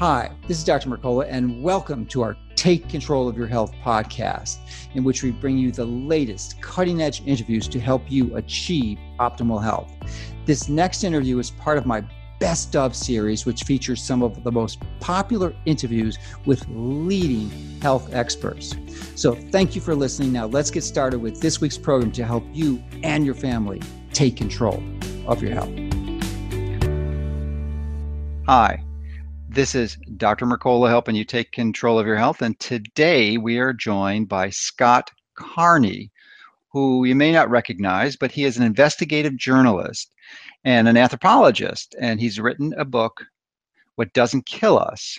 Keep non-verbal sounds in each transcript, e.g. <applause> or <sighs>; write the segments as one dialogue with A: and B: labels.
A: Hi, this is Dr. Mercola, and welcome to our Take Control of Your Health podcast, in which we bring you the latest cutting edge interviews to help you achieve optimal health. This next interview is part of my Best of series, which features some of the most popular interviews with leading health experts. So, thank you for listening. Now, let's get started with this week's program to help you and your family take control of your health. Hi, this is Dr. Mercola helping you take control of your health. And today we are joined by Scott Carney, who you may not recognize, but he is an investigative journalist and an anthropologist. And he's written a book, What Doesn't Kill Us.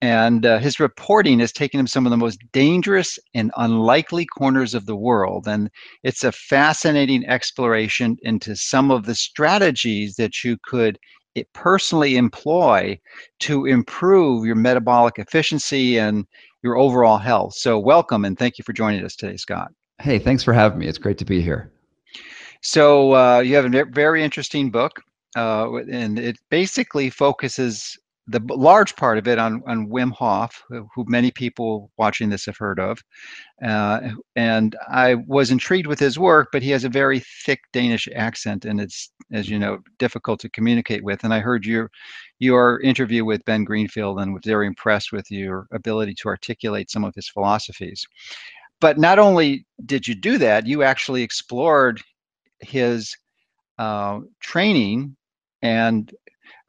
A: And uh, his reporting has taken him some of the most dangerous and unlikely corners of the world. And it's a fascinating exploration into some of the strategies that you could personally employ to improve your metabolic efficiency and your overall health. So, welcome and thank you for joining us today, Scott.
B: Hey, thanks for having me. It's great to be here.
A: So, uh, you have a very interesting book, uh, and it basically focuses the large part of it on, on Wim Hof, who many people watching this have heard of. Uh, and I was intrigued with his work, but he has a very thick Danish accent, and it's, as you know, difficult to communicate with. And I heard your your interview with Ben Greenfield and was very impressed with your ability to articulate some of his philosophies. But not only did you do that, you actually explored his uh, training and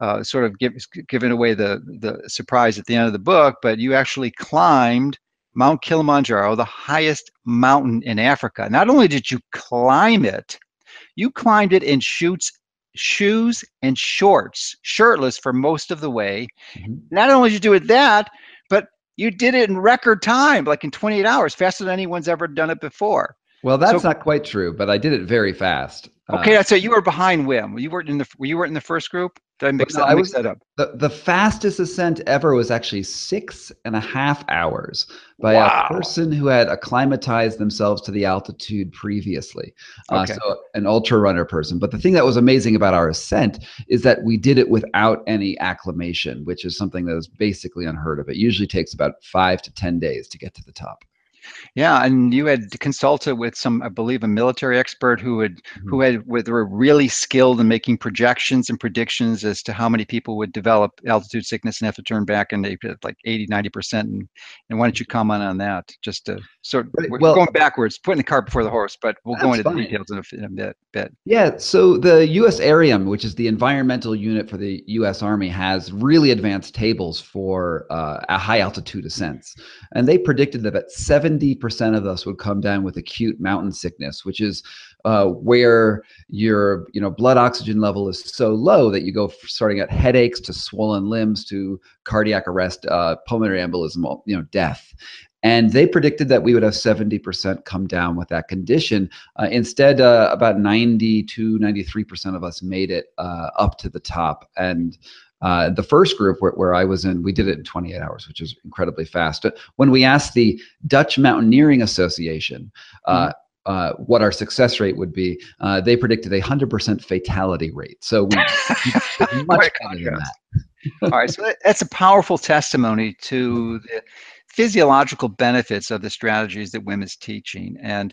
A: uh, sort of give, giving away the the surprise at the end of the book, but you actually climbed Mount Kilimanjaro, the highest mountain in Africa. Not only did you climb it, you climbed it in shoots, shoes and shorts, shirtless for most of the way. Mm-hmm. Not only did you do it that, but you did it in record time, like in 28 hours, faster than anyone's ever done it before.
B: Well, that's so, not quite true, but I did it very fast.
A: Okay, uh, so you were behind Wim. You weren't in the you weren't in the first group. Did I mix, that, I mix that up?
B: The, the fastest ascent ever was actually six and a half hours by wow. a person who had acclimatized themselves to the altitude previously. Uh, okay. Uh, so an ultra runner person. But the thing that was amazing about our ascent is that we did it without any acclimation, which is something that is basically unheard of. It usually takes about five to 10 days to get to the top.
A: Yeah, and you had consulted with some, I believe, a military expert who had mm-hmm. who had were really skilled in making projections and predictions as to how many people would develop altitude sickness and have to turn back, and they like 80, 90 percent. And and why don't you comment on that? Just to sort right. we're well, going backwards, putting the cart before the horse, but we'll go into fine. the details in a, in a bit, bit.
B: Yeah. So the USARIEM, which is the environmental unit for the U.S. Army, has really advanced tables for uh, high altitude ascents, and they predicted that about 70% of us would come down with acute mountain sickness, which is uh, where your you know blood oxygen level is so low that you go starting at headaches to swollen limbs to cardiac arrest, uh, pulmonary embolism, you know, death. And they predicted that we would have 70% come down with that condition. Uh, instead, uh, about 90 to 93% of us made it uh, up to the top. And uh, the first group where, where I was in, we did it in 28 hours, which is incredibly fast. When we asked the Dutch Mountaineering Association, uh, mm-hmm. Uh, what our success rate would be, uh, they predicted a hundred percent fatality rate. So we <laughs> much better than that.
A: All right, so that's a powerful testimony to the physiological benefits of the strategies that Wim is teaching. And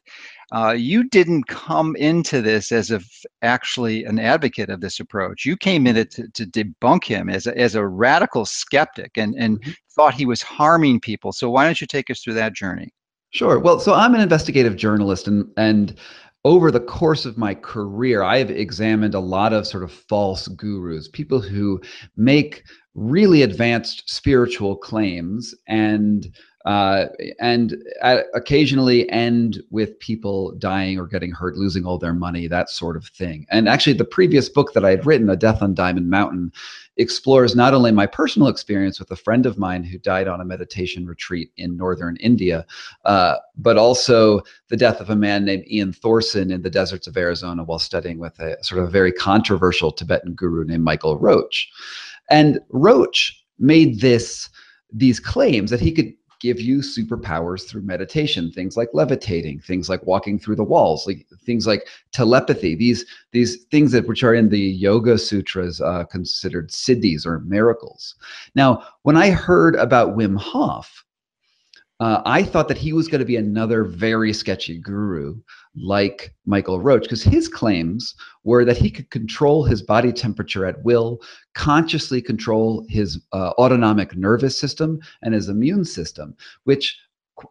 A: uh, you didn't come into this as a actually an advocate of this approach. You came in it to, to debunk him as a, as a radical skeptic and, and mm-hmm. thought he was harming people. So why don't you take us through that journey?
B: Sure. Well, so I'm an investigative journalist and and over the course of my career, I have examined a lot of sort of false gurus, people who make really advanced spiritual claims and uh, and occasionally end with people dying or getting hurt, losing all their money, that sort of thing. And actually, the previous book that I had written, A Death on Diamond Mountain, explores not only my personal experience with a friend of mine who died on a meditation retreat in northern India, uh, but also the death of a man named Ian Thorson in the deserts of Arizona while studying with a sort of very controversial Tibetan guru named Michael Roach. And Roach made this these claims that he could give you superpowers through meditation things like levitating things like walking through the walls like things like telepathy these these things that which are in the yoga sutras uh, considered siddhis or miracles. Now when i heard about wim hof uh, I thought that he was going to be another very sketchy guru like Michael Roach, because his claims were that he could control his body temperature at will, consciously control his uh, autonomic nervous system and his immune system, which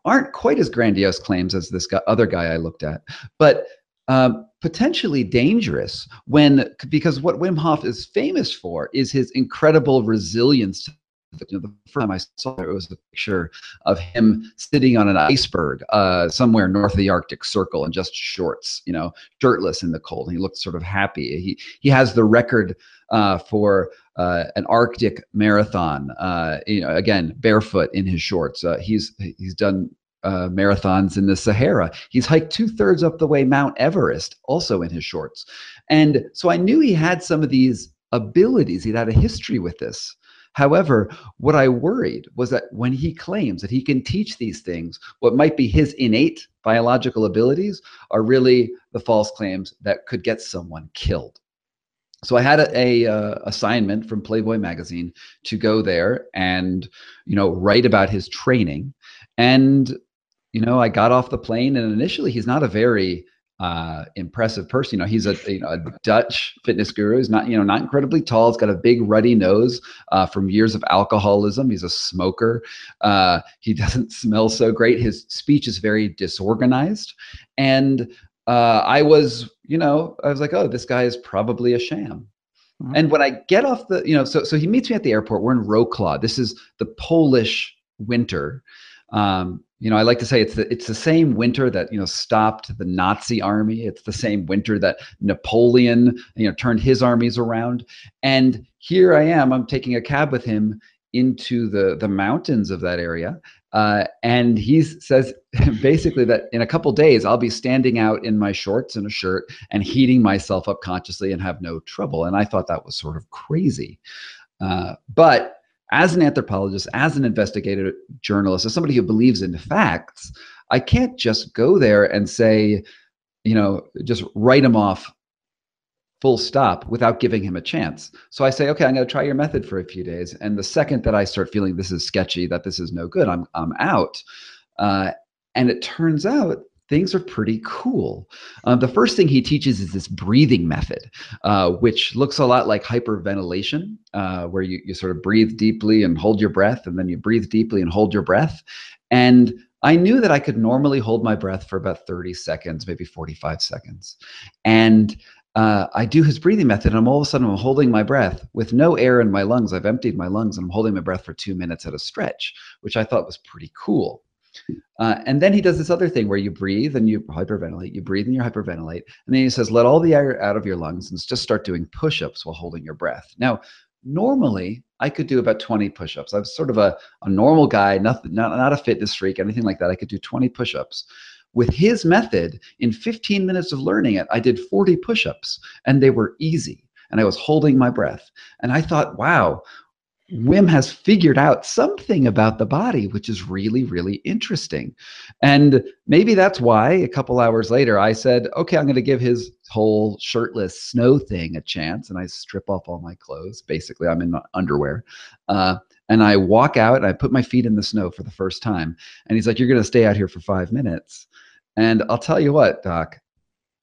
B: aren't quite as grandiose claims as this guy, other guy I looked at, but um, potentially dangerous when because what Wim Hof is famous for is his incredible resilience you know, the first time I saw it, was a picture of him sitting on an iceberg uh, somewhere north of the Arctic Circle in just shorts, you know, shirtless in the cold. And he looked sort of happy. He he has the record uh, for uh, an Arctic marathon. Uh, you know, again, barefoot in his shorts. Uh, he's he's done uh, marathons in the Sahara. He's hiked two thirds up the way Mount Everest, also in his shorts. And so I knew he had some of these abilities. He'd had a history with this. However, what I worried was that when he claims that he can teach these things, what might be his innate biological abilities are really the false claims that could get someone killed. So I had a, a uh, assignment from Playboy magazine to go there and you know write about his training, and you know I got off the plane and initially he's not a very uh, impressive person. You know, he's a you know a Dutch fitness guru. He's not you know not incredibly tall. He's got a big ruddy nose uh, from years of alcoholism. He's a smoker. Uh, he <laughs> doesn't smell so great. His speech is very disorganized, and uh, I was you know I was like, oh, this guy is probably a sham. Mm-hmm. And when I get off the, you know, so so he meets me at the airport. We're in Wroclaw. This is the Polish winter. Um, you know, I like to say it's the it's the same winter that you know stopped the Nazi army. It's the same winter that Napoleon you know turned his armies around. And here I am. I'm taking a cab with him into the the mountains of that area. Uh, and he says <laughs> basically that in a couple days I'll be standing out in my shorts and a shirt and heating myself up consciously and have no trouble. And I thought that was sort of crazy. Uh, but as an anthropologist, as an investigative journalist, as somebody who believes in facts, I can't just go there and say, you know, just write him off full stop without giving him a chance. So I say, okay, I'm going to try your method for a few days. And the second that I start feeling this is sketchy, that this is no good, I'm, I'm out. Uh, and it turns out things are pretty cool. Um, the first thing he teaches is this breathing method, uh, which looks a lot like hyperventilation, uh, where you, you sort of breathe deeply and hold your breath, and then you breathe deeply and hold your breath. And I knew that I could normally hold my breath for about 30 seconds, maybe 45 seconds. And uh, I do his breathing method, and I'm all of a sudden I'm holding my breath with no air in my lungs. I've emptied my lungs, and I'm holding my breath for two minutes at a stretch, which I thought was pretty cool. Uh, and then he does this other thing where you breathe and you hyperventilate, you breathe and you hyperventilate. And then he says, let all the air out of your lungs and just start doing push ups while holding your breath. Now, normally I could do about 20 push ups. I was sort of a, a normal guy, nothing, not, not a fitness freak, anything like that. I could do 20 push ups. With his method, in 15 minutes of learning it, I did 40 push ups and they were easy and I was holding my breath. And I thought, wow, Wim has figured out something about the body, which is really, really interesting. And maybe that's why a couple hours later I said, okay, I'm going to give his whole shirtless snow thing a chance. And I strip off all my clothes. Basically, I'm in underwear. Uh, and I walk out and I put my feet in the snow for the first time. And he's like, You're going to stay out here for five minutes. And I'll tell you what, Doc,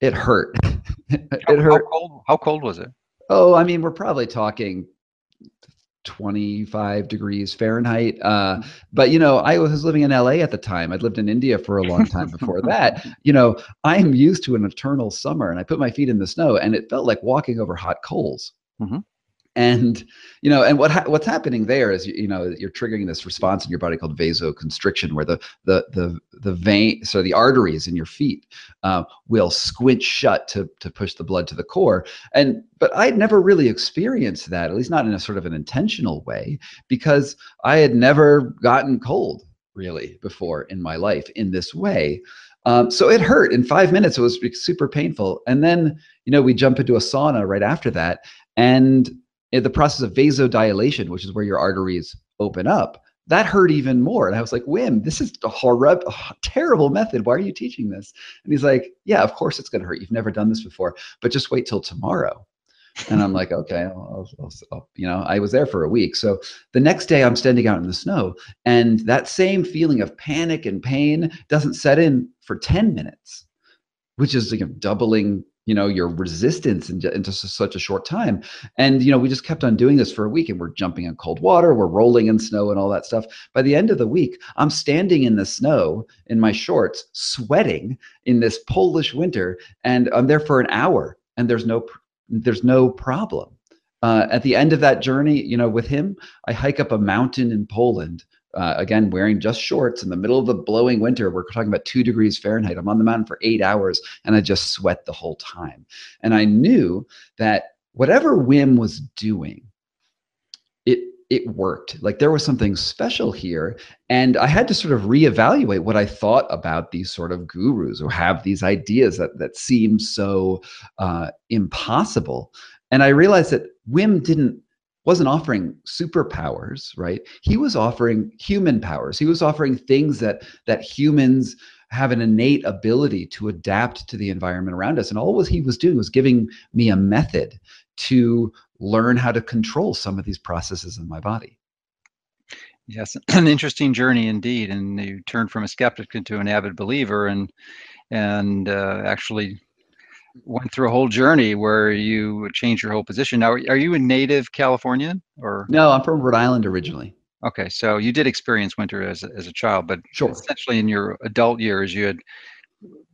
B: it hurt. <laughs> it
A: how, hurt. How cold, how cold was it?
B: Oh, I mean, we're probably talking 25 degrees Fahrenheit. Uh, mm-hmm. but you know, I was living in LA at the time. I'd lived in India for a long time before <laughs> that. You know, I'm used to an eternal summer, and I put my feet in the snow, and it felt like walking over hot coals. Mm-hmm and you know and what ha- what's happening there is you, know you're triggering this response in your body called vasoconstriction where the the the the vein so the arteries in your feet uh, will squint shut to to push the blood to the core. And but i'd never really experienced that at least not in a sort of an intentional way because i had never gotten cold really before in my life in this way. Um, so it hurt in five minutes. It was super painful. And then you know we jump into a sauna right after that and the process of vasodilation, which is where your arteries open up, that hurt even more. And I was like, Wim, this is a horrible, terrible method. Why are you teaching this? And he's like, Yeah, of course it's going to hurt. You've never done this before, but just wait till tomorrow. And I'm like, okay, I'll, I'll, I'll, you know, I was there for a week. So the next day I'm standing out in the snow and that same feeling of panic and pain doesn't set in for 10 minutes, which is like doubling you know your resistance in, just such a short time. And you know we just kept on doing this for a week and we're jumping in cold water we're rolling in snow and all that stuff. By the end of the week i'm standing in the snow in my shorts sweating in this polish winter and i'm there for an hour and there's no there's no problem. Uh, at the end of that journey you know with him i hike up a mountain in poland uh, again wearing just shorts in the middle of the blowing winter. We're talking about two degrees fahrenheit. I'm on the mountain for eight hours and i just sweat the whole time. And i knew that whatever wim was doing it it worked. Like there was something special here and i had to sort of reevaluate what i thought about these sort of gurus who have these ideas that that seem so uh, impossible. And i realized that wim didn't wasn't offering superpowers, right? He was offering human powers. He was offering things that that humans have an innate ability to adapt to the environment around us. And all was he was doing was giving me a method to learn how to control some of these processes in my body.
A: Yes, <clears throat> an interesting journey indeed. And you turned from a skeptic into an avid believer, and and uh, actually went through a whole journey where you changed your whole position. Now, are you a native Californian or?
B: No, I'm from Rhode Island originally.
A: Okay, so you did experience winter as a, as a child, but
B: sure.
A: essentially in your adult years, you had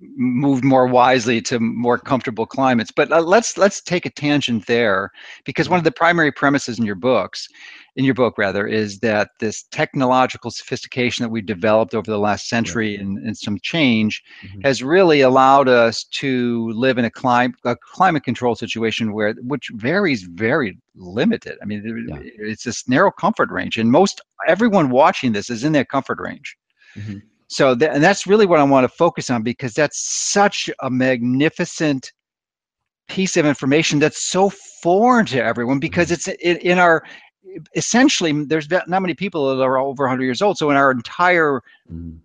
A: moved more wisely to more comfortable climates. But uh, let's let's take a tangent there because one of the primary premises in your books, in your book rather, is that this technological sophistication that we've developed over the last century yeah. and, and some change mm-hmm. has really allowed us to live in a climate a climate control situation where which varies very limited. I mean, yeah. it's this narrow comfort range, and most everyone watching this is in that comfort range. Mm-hmm. So, and that's really what I want to focus on because that's such a magnificent piece of information that's so foreign to everyone because mm-hmm. it's in, in our essentially there's not many people that are over 100 years old so in our entire mm.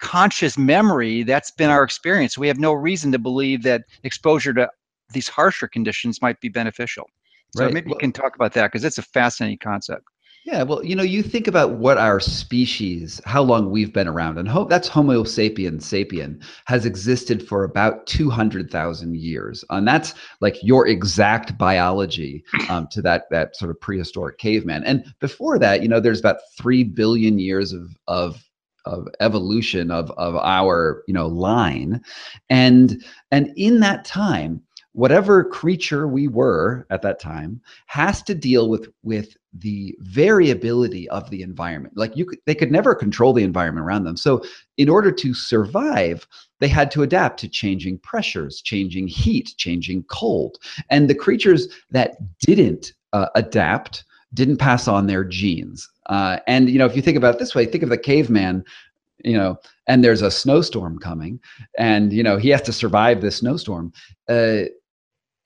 A: conscious memory that's been our experience we have no reason to believe that exposure to these harsher conditions might be beneficial so right. maybe well, you can talk about that because it's a fascinating concept
B: yeah, well, you know, you think about what our species, how long we've been around, and hope that's Homo sapiens sapien has existed for about 200,000 years. And that's like your exact biology um, to that, that sort of prehistoric caveman. And before that, you know, there's about 3 billion years of, of of evolution of of our you know line and and in that time whatever creature we were at that time has to deal with with the variability of the environment. Like you could they could never control the environment around them. So in order to survive they had to adapt to changing pressures changing heat changing cold. And the creatures that didn't uh, adapt didn't pass on their genes. Uh, and you know if you think about it this way think of the caveman you know and there's a snowstorm coming and you know he has to survive this snowstorm. Uh,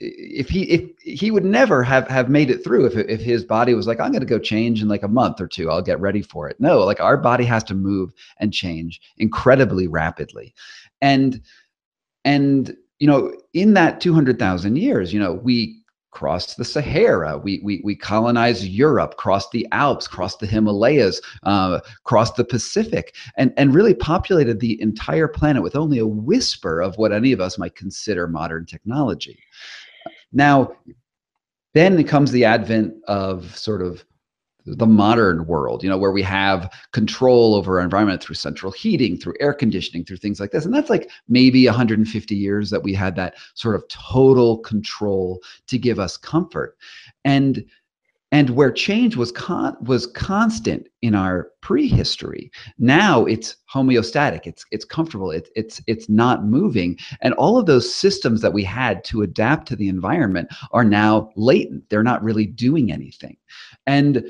B: if he if he would never have have made it through if if his body was like I'm going to go change in like a month or two I'll get ready for it. No, like our body has to move and change incredibly rapidly. And and you know, in that 200,000 years, you know, we crossed the Sahara, we we we colonized Europe, crossed the Alps, crossed the Himalayas, uh, crossed the Pacific, and and really populated the entire planet with only a whisper of what any of us might consider modern technology. Now, then comes the advent of sort of the modern world, you know, where we have control over our environment through central heating, through air conditioning, through things like this. And that's like maybe 150 years that we had that sort of total control to give us comfort. And and where change was con- was constant in our prehistory now it's homeostatic it's it's comfortable it, it's it's not moving. And all of those systems that we had to adapt to the environment are now latent. They're not really doing anything. And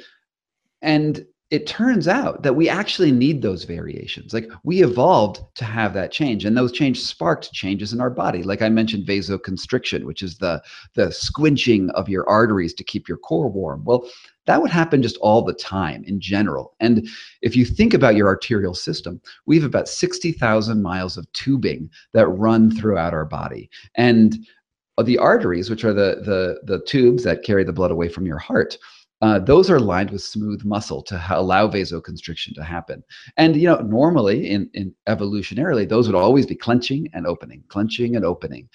B: and it turns out that we actually need those variations. Like we evolved to have that change, and those changes sparked changes in our body. Like I mentioned, vasoconstriction, which is the the squinching of your arteries to keep your core warm. Well, that would happen just all the time in general. And if you think about your arterial system, we have about 60,000 miles of tubing that run throughout our body. And the arteries, which are the, the, the tubes that carry the blood away from your heart, uh, those are lined with smooth muscle to allow vasoconstriction to happen. And you know, normally in, in evolutionarily, those would always be clenching and opening, clenching and opening.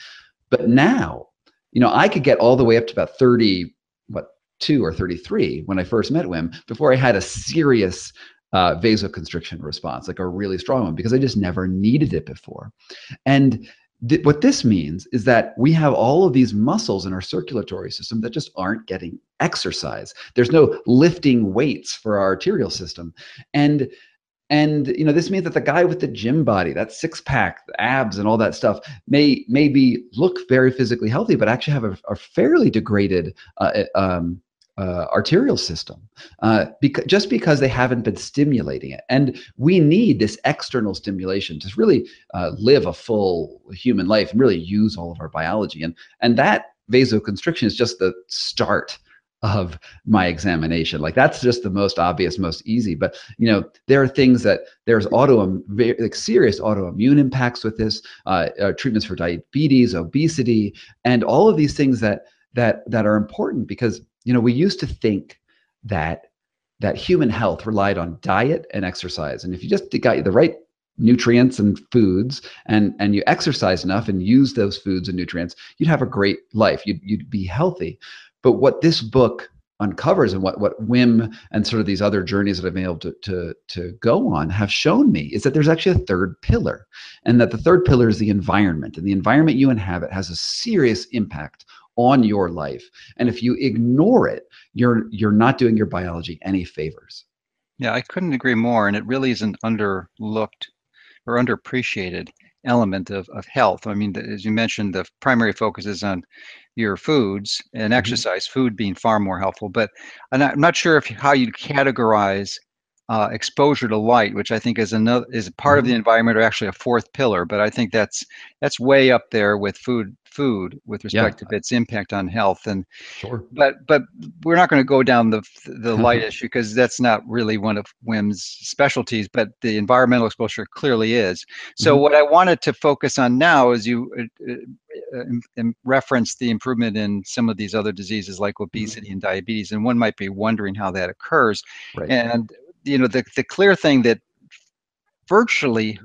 B: But now, you know, I could get all the way up to about 30, what, two or 33 when I first met Wim before I had a serious uh, vasoconstriction response, like a really strong one, because I just never needed it before. And th- what this means is that we have all of these muscles in our circulatory system that just aren't getting exercise. There's no lifting weights for our arterial system. And and you know this means that the guy with the gym body that six pack abs and all that stuff may maybe look very physically healthy but actually have a, a fairly degraded uh, um, uh, arterial system uh, because just because they haven't been stimulating it and we need this external stimulation to really uh, live a full human life and really use all of our biology and and that vasoconstriction is just the start of my examination. Like that's just the most obvious most easy. But you know there are things that there's auto like serious autoimmune impacts with this uh, uh, treatments for diabetes obesity and all of these things that that that are important because you know we used to think that that human health relied on diet and exercise. And if you just got the right nutrients and foods and and you exercise enough and use those foods and nutrients you'd have a great life. You'd, you'd be healthy but what this book uncovers and what what Wim and sort of these other journeys that I've been able to, to to go on have shown me is that there's actually a third pillar, and that the third pillar is the environment, and the environment you inhabit has a serious impact on your life. And if you ignore it, you're you're not doing your biology any favors.
A: Yeah, I couldn't agree more. And it really is an underlooked or underappreciated element of, of health. I mean, as you mentioned, the primary focus is on your foods and mm-hmm. exercise, food being far more helpful. But I'm not, I'm not sure if how you'd categorize uh, exposure to light, which I think is another is part mm-hmm. of the mm-hmm. environment, or actually a fourth pillar. But I think that's that's way up there with food food with respect yeah. to its impact on health. And
B: sure,
A: but but we're not going to go down the the <laughs> light issue because that's not really one of Wim's specialties. But the environmental exposure clearly is. So mm-hmm. what I wanted to focus on now is you uh, uh, reference the improvement in some of these other diseases like mm-hmm. obesity mm-hmm. and diabetes, and one might be wondering how that occurs. Right. And you know, the, the clear thing that virtually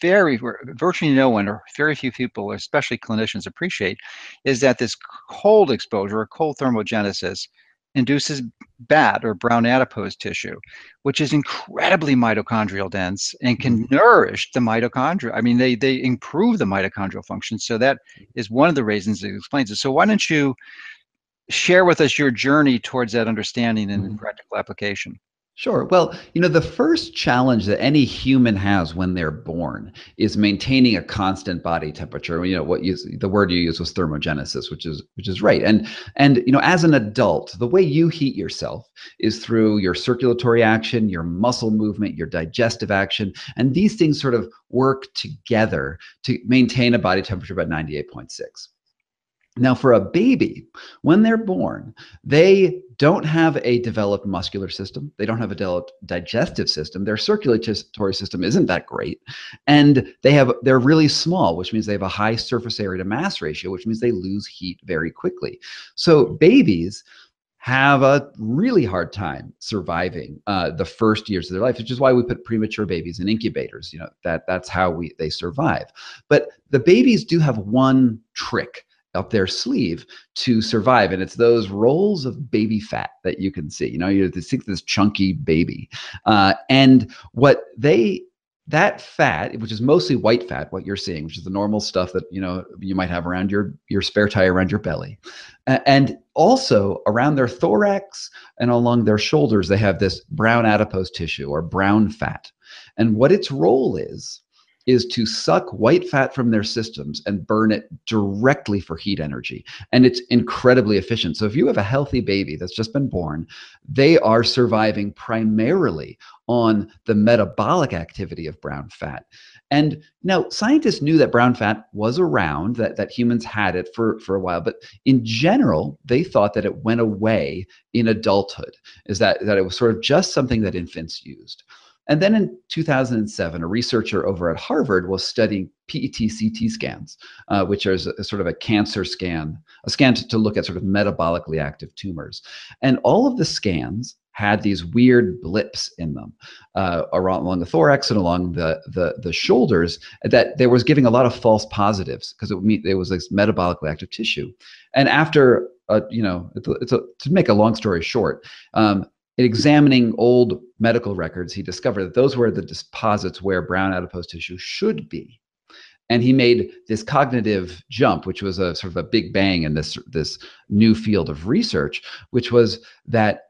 A: very virtually no one or very few people especially clinicians appreciate is that this cold exposure or cold thermogenesis induces BAT or brown adipose tissue, which is incredibly mitochondrial dense and can mm-hmm. nourish the mitochondria. I mean, they they improve the mitochondrial function. So that is one of the reasons it explains it. So why don't you share with us your journey towards that understanding and mm-hmm. practical application?
B: Sure. Well, you know, the first challenge that any human has when they're born is maintaining a constant body temperature. You know, what you the word you use was thermogenesis, which is which is right. And and you know, as an adult, the way you heat yourself is through your circulatory action, your muscle movement, your digestive action, and these things sort of work together to maintain a body temperature about 98.6. Now, for a baby, when they're born, they don't have a developed muscular system. They don't have a developed digestive system. Their circulatory system isn't that great. And they have they're really small, which means they have a high surface area to mass ratio, which means they lose heat very quickly. So babies have a really hard time surviving uh, the first years of their life, which is why we put premature babies in incubators. You know that that's how we they survive. But the babies do have one trick up their sleeve to survive and it's those rolls of baby fat that you can see you know you think this chunky baby. Uh, and what they that fat which is mostly white fat what you're seeing which is the normal stuff that you know you might have around your your spare tire around your belly. And also around their thorax and along their shoulders they have this brown adipose tissue or brown fat. And what its role is is to suck white fat from their systems and burn it directly for heat energy. And it's incredibly efficient. So if you have a healthy baby that's just been born, they are surviving primarily on the metabolic activity of brown fat. And now scientists knew that brown fat was around, that, that humans had it for, for a while, but in general, they thought that it went away in adulthood, is that, that it was sort of just something that infants used. And then in 2007, a researcher over at Harvard was studying PET CT scans, uh, which is a, a sort of a cancer scan, a scan to, to look at sort of metabolically active tumors. And all of the scans had these weird blips in them uh, around along the thorax and along the, the the shoulders that there was giving a lot of false positives because it, it was this metabolically active tissue. And after uh, you know, it's a, to make a long story short, um, examining old medical records, he discovered that those were the deposits where brown adipose tissue should be. And he made this cognitive jump, which was a sort of a big bang in this, this new field of research, which was that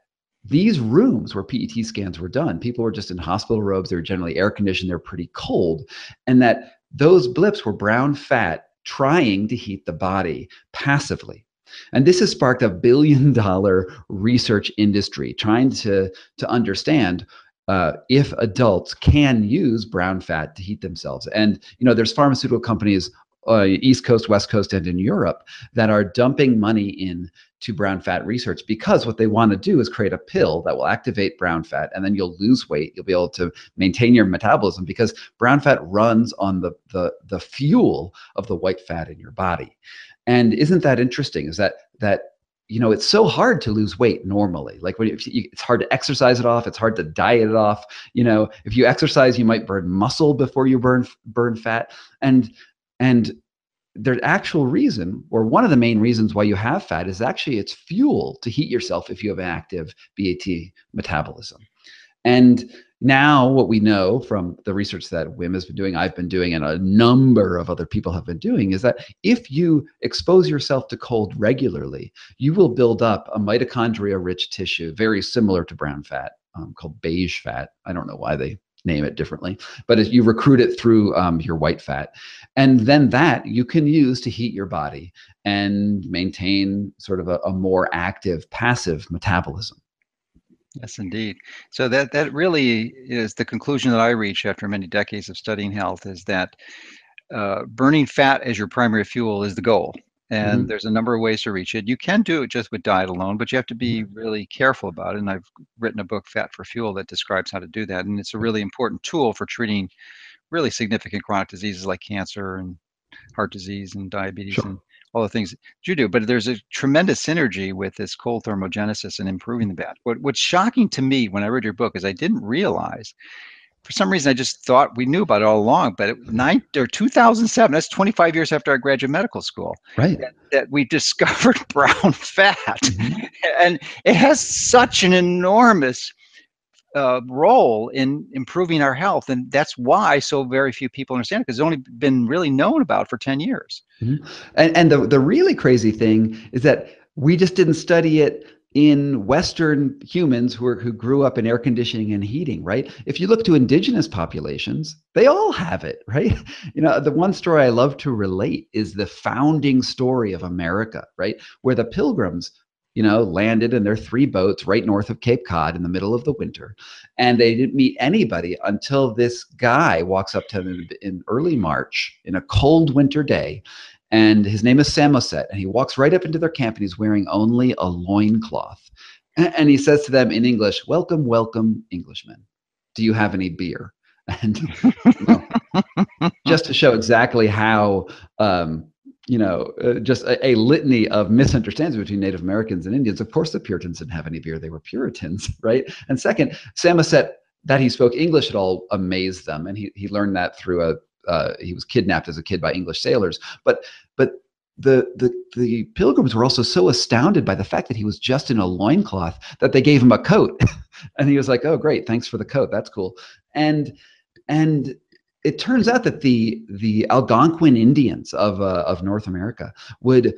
B: these rooms where PET scans were done, people were just in hospital robes. They were generally air conditioned. They're pretty cold. And that those blips were brown fat trying to heat the body passively. And this has sparked a billion <laughs> dollar research industry trying to, to understand uh, if adults can use brown fat to heat themselves. And, you know, there's pharmaceutical companies uh, East Coast, West Coast, and in Europe that are dumping money in to brown fat research because what they want to do is create a pill that will activate brown fat and then you'll lose weight you'll be able to maintain your metabolism because brown fat runs on the the, the fuel of the white fat in your body and isn't that interesting is that that you know it's so hard to lose weight normally. Like when you, it's hard to exercise it off it's hard to diet it off. You know if you exercise you might burn muscle before you burn burn fat. And and the actual reason, or one of the main reasons why you have fat, is actually it's fuel to heat yourself if you have active BAT metabolism. And now, what we know from the research that Wim has been doing, I've been doing, and a number of other people have been doing, is that if you expose yourself to cold regularly, you will build up a mitochondria rich tissue, very similar to brown fat, um, called beige fat. I don't know why they name it differently, but you recruit it through um, your white fat. And then that you can use to heat your body and maintain sort of a, a more active, passive metabolism.
A: Yes, indeed. So that that really is the conclusion that I reach after many decades of studying health is that uh, burning fat as your primary fuel is the goal and mm-hmm. there's a number of ways to reach it. You can do it just with diet alone, but you have to be mm-hmm. really careful about it. And I've written a book, Fat for Fuel, that describes how to do that. And it's a really important tool for treating really significant chronic diseases like cancer and heart disease and diabetes sure. and all the things that you do. But there's a tremendous synergy with this cold thermogenesis and improving the bat. What, what's shocking to me when I read your book is I didn't realize for some reason I just thought we knew about it all along, but it, nine or 2007, that's 25 years after I graduated medical school,
B: right?
A: That, that we <laughs> discovered brown fat, mm-hmm. and it has such an enormous uh, role in improving our health, and that's why so very few people understand it because it's only been really known about for 10 years.
B: Mm-hmm. And and the the really crazy thing is that we just didn't study it in Western humans who, are, who grew up in air conditioning and heating, right? If you look to indigenous populations, they all have it, <laughs> right? You know, the one story I love to relate is the founding story of America, right? Where the pilgrims, you know, landed in their three boats right north of Cape Cod in the middle of the winter. And they didn't meet anybody until this guy walks up to them in early March in a cold winter day and his name is Samoset, and he walks right up into their camp and he's wearing only a loincloth. And he says to them in English, Welcome, welcome, Englishmen. Do you have any beer? <laughs> And you know, just to show exactly how, um, you know, uh, just a, a, litany of misunderstandings between Native Americans and Indians. Of course, the Puritans didn't have any beer; they were Puritans, <laughs> right? And second, Samoset that he spoke English at all amazed them, and he he learned that through a uh, he was kidnapped as a kid by English sailors. But but the, the the pilgrims were also so astounded by the fact that he was just in a loincloth that they gave him a coat. <laughs> and he was like, "Oh, great, thanks for the coat. That's cool." And and it turns out that the the Algonquin Indians of uh, of North America would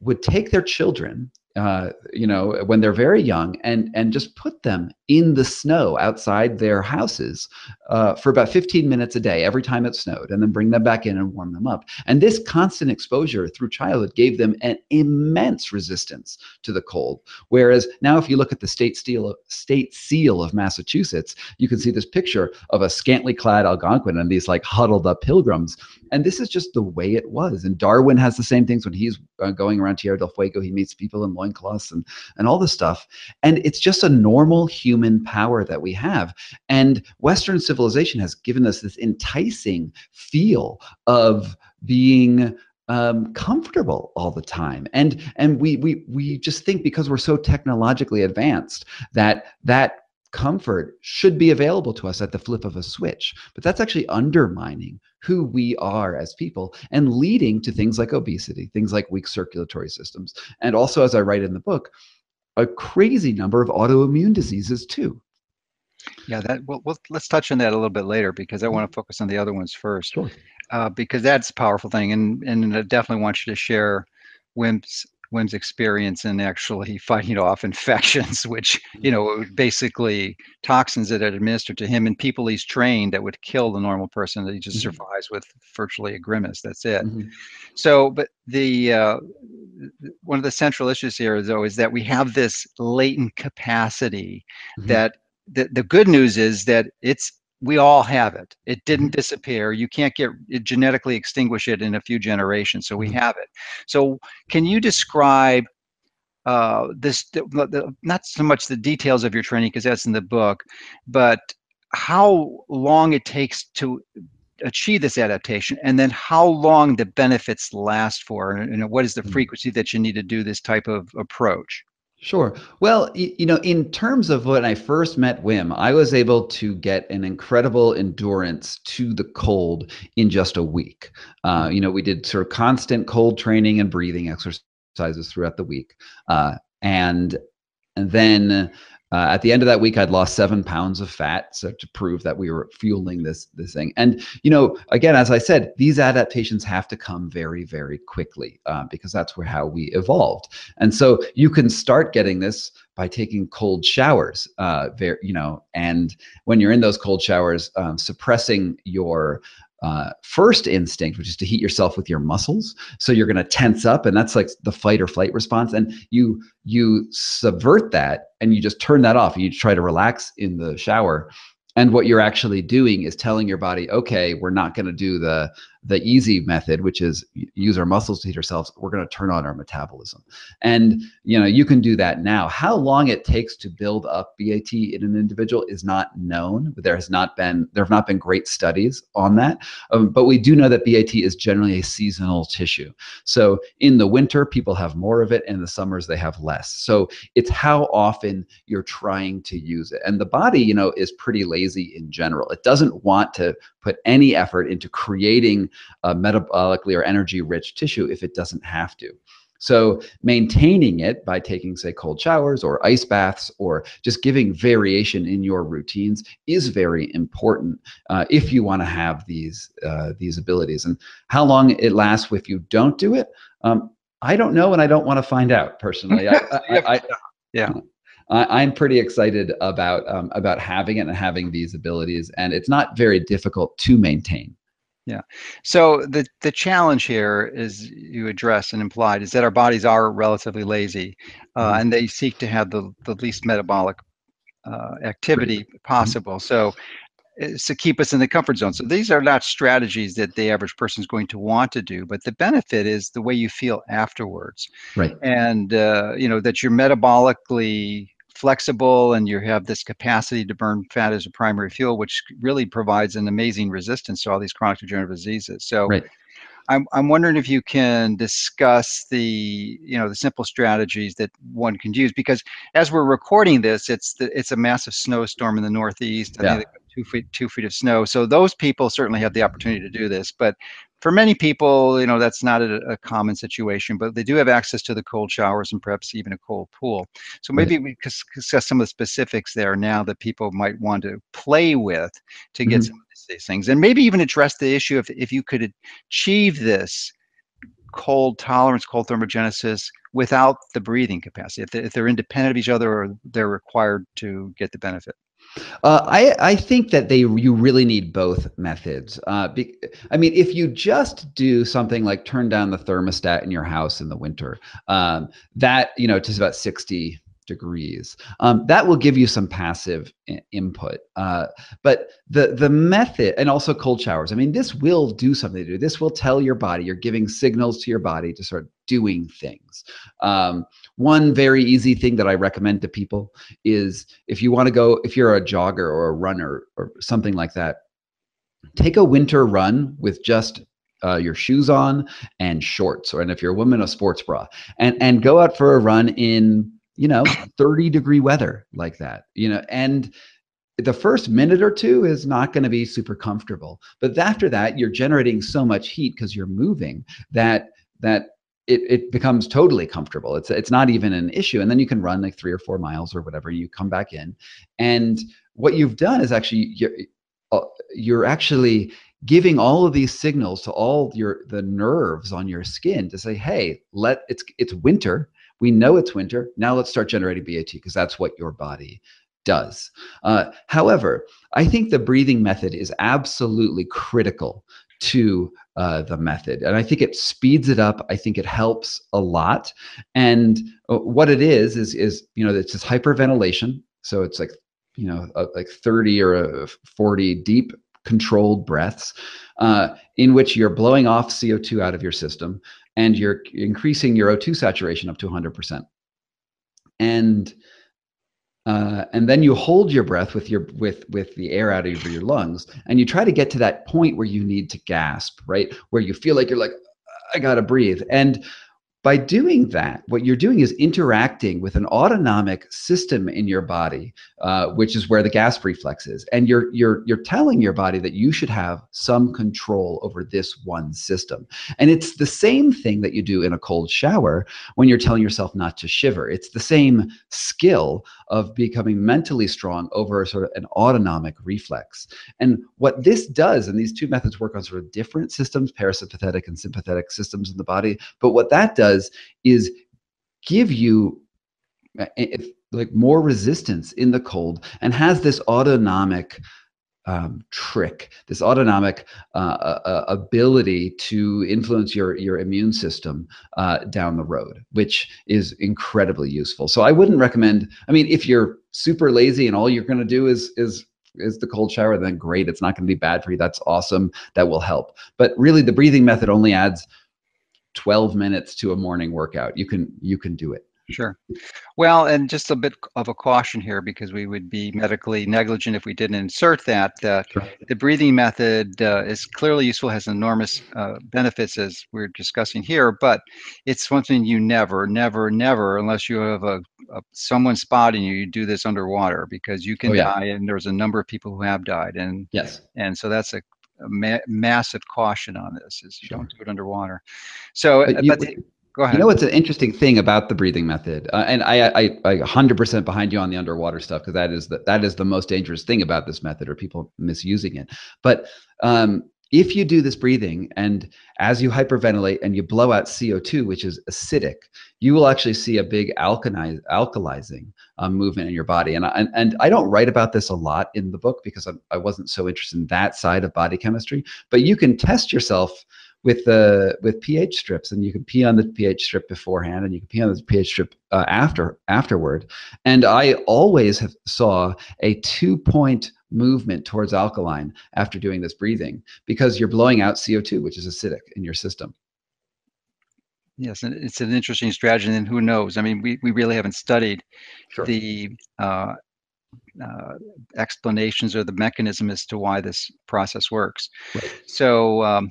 B: would take their children uh, you know, when they're very young, and and just put them in the snow outside their houses uh, for about 15 minutes a day every time it snowed, and then bring them back in and warm them up. And this constant exposure through childhood gave them an immense resistance to the cold. Whereas now, if you look at the state seal, state seal of Massachusetts, you can see this picture of a scantily clad Algonquin and these like huddled up pilgrims and this is just the way it was. And Darwin has the same things when he's uh, going around Tierra del Fuego. He meets people in loincloths and and all this stuff. And it's just a normal human power that we have. And Western civilization has given us this enticing feel of being um, comfortable all the time and and we we we just think because we're so technologically advanced that that comfort should be available to us at the flip of a switch. But that's actually undermining who we are as people and leading to things like obesity, things like weak circulatory systems. And also, as I write in the book, a crazy number of autoimmune diseases too.
A: Yeah, that well, well, let's touch on that a little bit later because I want to mm-hmm. focus on the other ones first.
B: Sure.
A: Uh, because that's a powerful thing, and and I definitely want you to share Wim's Wim's experience in actually fighting <laughs> off infections, which, you know, basically toxins that are administered to him and people he's trained that would kill the normal person that he just mm-hmm. survives with virtually a grimace. That's it. Mm-hmm. So, but the uh, one of the central issues here, though, is that we have this latent capacity mm-hmm. that the, the good news is that it's we all have it. It didn't mm-hmm. disappear. You can't get genetically extinguish it in a few generations. So we mm-hmm. have it. So can you describe uh, this? The, the, not so much the details of your training because that's in the book, but how long it takes to achieve this adaptation, and then how long the benefits last for, and, and what is the mm-hmm. frequency that you need to do this type of approach?
B: Sure. Well, you know, in terms of when I first met Wim, I was able to get an incredible endurance to the cold in just a week. Uh, you know, we did sort of constant cold training and breathing exercises throughout the week, uh, and and then uh, at the end of that week, I'd lost seven pounds of fat, so to prove that we were fueling this this thing. And you know, again, as I said, these adaptations have to come very, very quickly uh, because that's where how we evolved. And so you can start getting this by taking cold showers. Uh, very, you know, and when you're in those cold showers, um, suppressing your uh, first instinct, which is to heat yourself with your muscles. So you're going to tense up, and that's like the fight or flight response. And you you subvert that, and you just turn that off. You try to relax in the shower, and what you're actually doing is telling your body, okay, we're not going to do the the easy method, which is use our muscles to heat ourselves, we're going to turn on our metabolism. And you know, you can do that now. How long it takes to build up BAT in an individual is not known. but There has not been there have not been great studies on that. Um, but we do know that BAT is generally a seasonal tissue. So in the winter, people have more of it, and in the summers they have less. So it's how often you're trying to use it. And the body, you know, is pretty lazy in general. It doesn't want to put any effort into creating a metabolically or energy rich tissue if it doesn't have to. So maintaining it by taking, say, cold showers or ice baths or just giving variation in your routines is very important uh, if you want to have these uh, these abilities. And how long it lasts if you don't do it, um, I don't know, and I don't want to find out personally. I, I, I, <laughs>
A: yeah.
B: I, am pretty excited about um, about having it and having these abilities, and it's not very difficult to maintain.
A: Yeah. So the the challenge here is you address and implied is that our bodies are relatively lazy, uh, mm-hmm. and they seek to have the the least metabolic uh, activity mm-hmm. possible. So to keep us in the comfort zone. So these are not strategies that the average person is going to want to do, but the benefit is the way you feel afterwards.
B: Right.
A: And uh, you know that you're metabolically flexible and you have this capacity to burn fat as a primary fuel, which really provides an amazing resistance to all these chronic degenerative diseases. So
B: right.
A: I'm, I'm wondering if you can discuss the you know the simple strategies that one can use because as we're recording this, it's the, it's a massive snowstorm in the Northeast. I yeah. two feet two feet of snow. So those people certainly have the opportunity to do this. But for many people, you know, that's not a, a, common situation, but they do have access to the cold showers and perhaps even a cold pool. So maybe right. we could discuss some of the specifics there now that people might want to play with to get mm-hmm. some of these things, and maybe even address the issue of if you could achieve this cold tolerance, cold thermogenesis without the breathing capacity, if, they, if they're independent of each other or they're required to get the benefit?
B: Uh, I I think that they you really need both methods. Uh, be, I mean, if you just do something like turn down the thermostat in your house in the winter, um, that you know, to about sixty degrees. Um, that will give you some passive I- input. Uh, but the the method and also cold showers. I mean, this will do something to do. This will tell your body. You're giving signals to your body to start doing things. Um, one very easy thing that I recommend to people is if you want to go, if you're a jogger or a runner or something like that, take a winter run with just uh, your shoes on and shorts, or and if you're a woman, a sports bra, and and go out for a run in you know 30 degree weather like that, you know, and the first minute or two is not going to be super comfortable, but after that, you're generating so much heat because you're moving that that it, it becomes totally comfortable. It's it's not even an issue, and then you can run like three or four miles or whatever. You come back in, and what you've done is actually you're, uh, you're actually giving all of these signals to all your the nerves on your skin to say hey let it's it's winter we know it's winter now let's start generating bat because that's what your body does uh, however i think the breathing method is absolutely critical to uh, the method. And i think it speeds it up. I think it helps a lot. And uh, what it is is is you know it's this hyperventilation. So it's like you know uh, like 30 or uh, 40 deep controlled breaths uh, in which you're blowing off CO2 out of your system and you're increasing your O2 saturation up to 100%. And uh, and then you hold your breath with your with with the air out of your lungs, and you try to get to that point where you need to gasp, right? Where you feel like you're like, I gotta breathe. And by doing that, what you're doing is interacting with an autonomic system in your body, uh, which is where the gasp reflex is, and you're you're you're telling your body that you should have some control over this one system. And it's the same thing that you do in a cold shower when you're telling yourself not to shiver. It's the same skill of becoming mentally strong over sort of an autonomic reflex. And what this does, and these two methods work on sort of different systems, parasympathetic and sympathetic systems in the body, but what that does does is give you if, like more resistance in the cold and has this autonomic um, trick, this autonomic uh, uh, ability to influence your your immune system uh, down the road, which is incredibly useful. So I wouldn't recommend. I mean, if you're super lazy and all you're going to do is is is the cold shower, then great. It's not going to be bad for you. That's awesome. That will help. But really, the breathing method only adds 12 minutes to a morning workout you can you can do it
A: Sure. Well, and just a bit of a caution here because we would be medically negligent if we didn't insert that. Uh,
B: Sure.
A: the breathing method uh, is clearly useful, has enormous uh, benefits as we're discussing here, but it's something you never, never, never, unless you have a, a someone spotting you, you do this underwater because you can
B: Oh, yeah.
A: die, and there's a number of people who have died, and
B: yes
A: and so that's a ma- massive caution on this is you
B: Sure.
A: don't do it underwater. So,
B: But
A: uh,
B: you-
A: but go ahead.
B: You know what's an interesting thing about the breathing method, uh, and I, I, I 100% behind you on the underwater stuff because that is the that is the most dangerous thing about this method, or people misusing it. But um, if you do this breathing, and as you hyperventilate and you blow out CO2, which is acidic, you will actually see a big alkalize, alkalizing um, movement in your body. And I, and, and I don't write about this a lot in the book because I, I wasn't so interested in that side of body chemistry. But you can test yourself with the with pH strips, and you can pee on the pH strip beforehand, and you can pee on the pH strip uh, after afterward. And I always have saw a two point movement towards alkaline after doing this breathing because you're blowing out CO2, which is acidic in your system.
A: Yes, and it's an interesting strategy, and who knows? I mean, we, we really haven't studied
B: Sure.
A: the uh, uh, explanations or the mechanism as to why this process works.
B: Right.
A: So, um,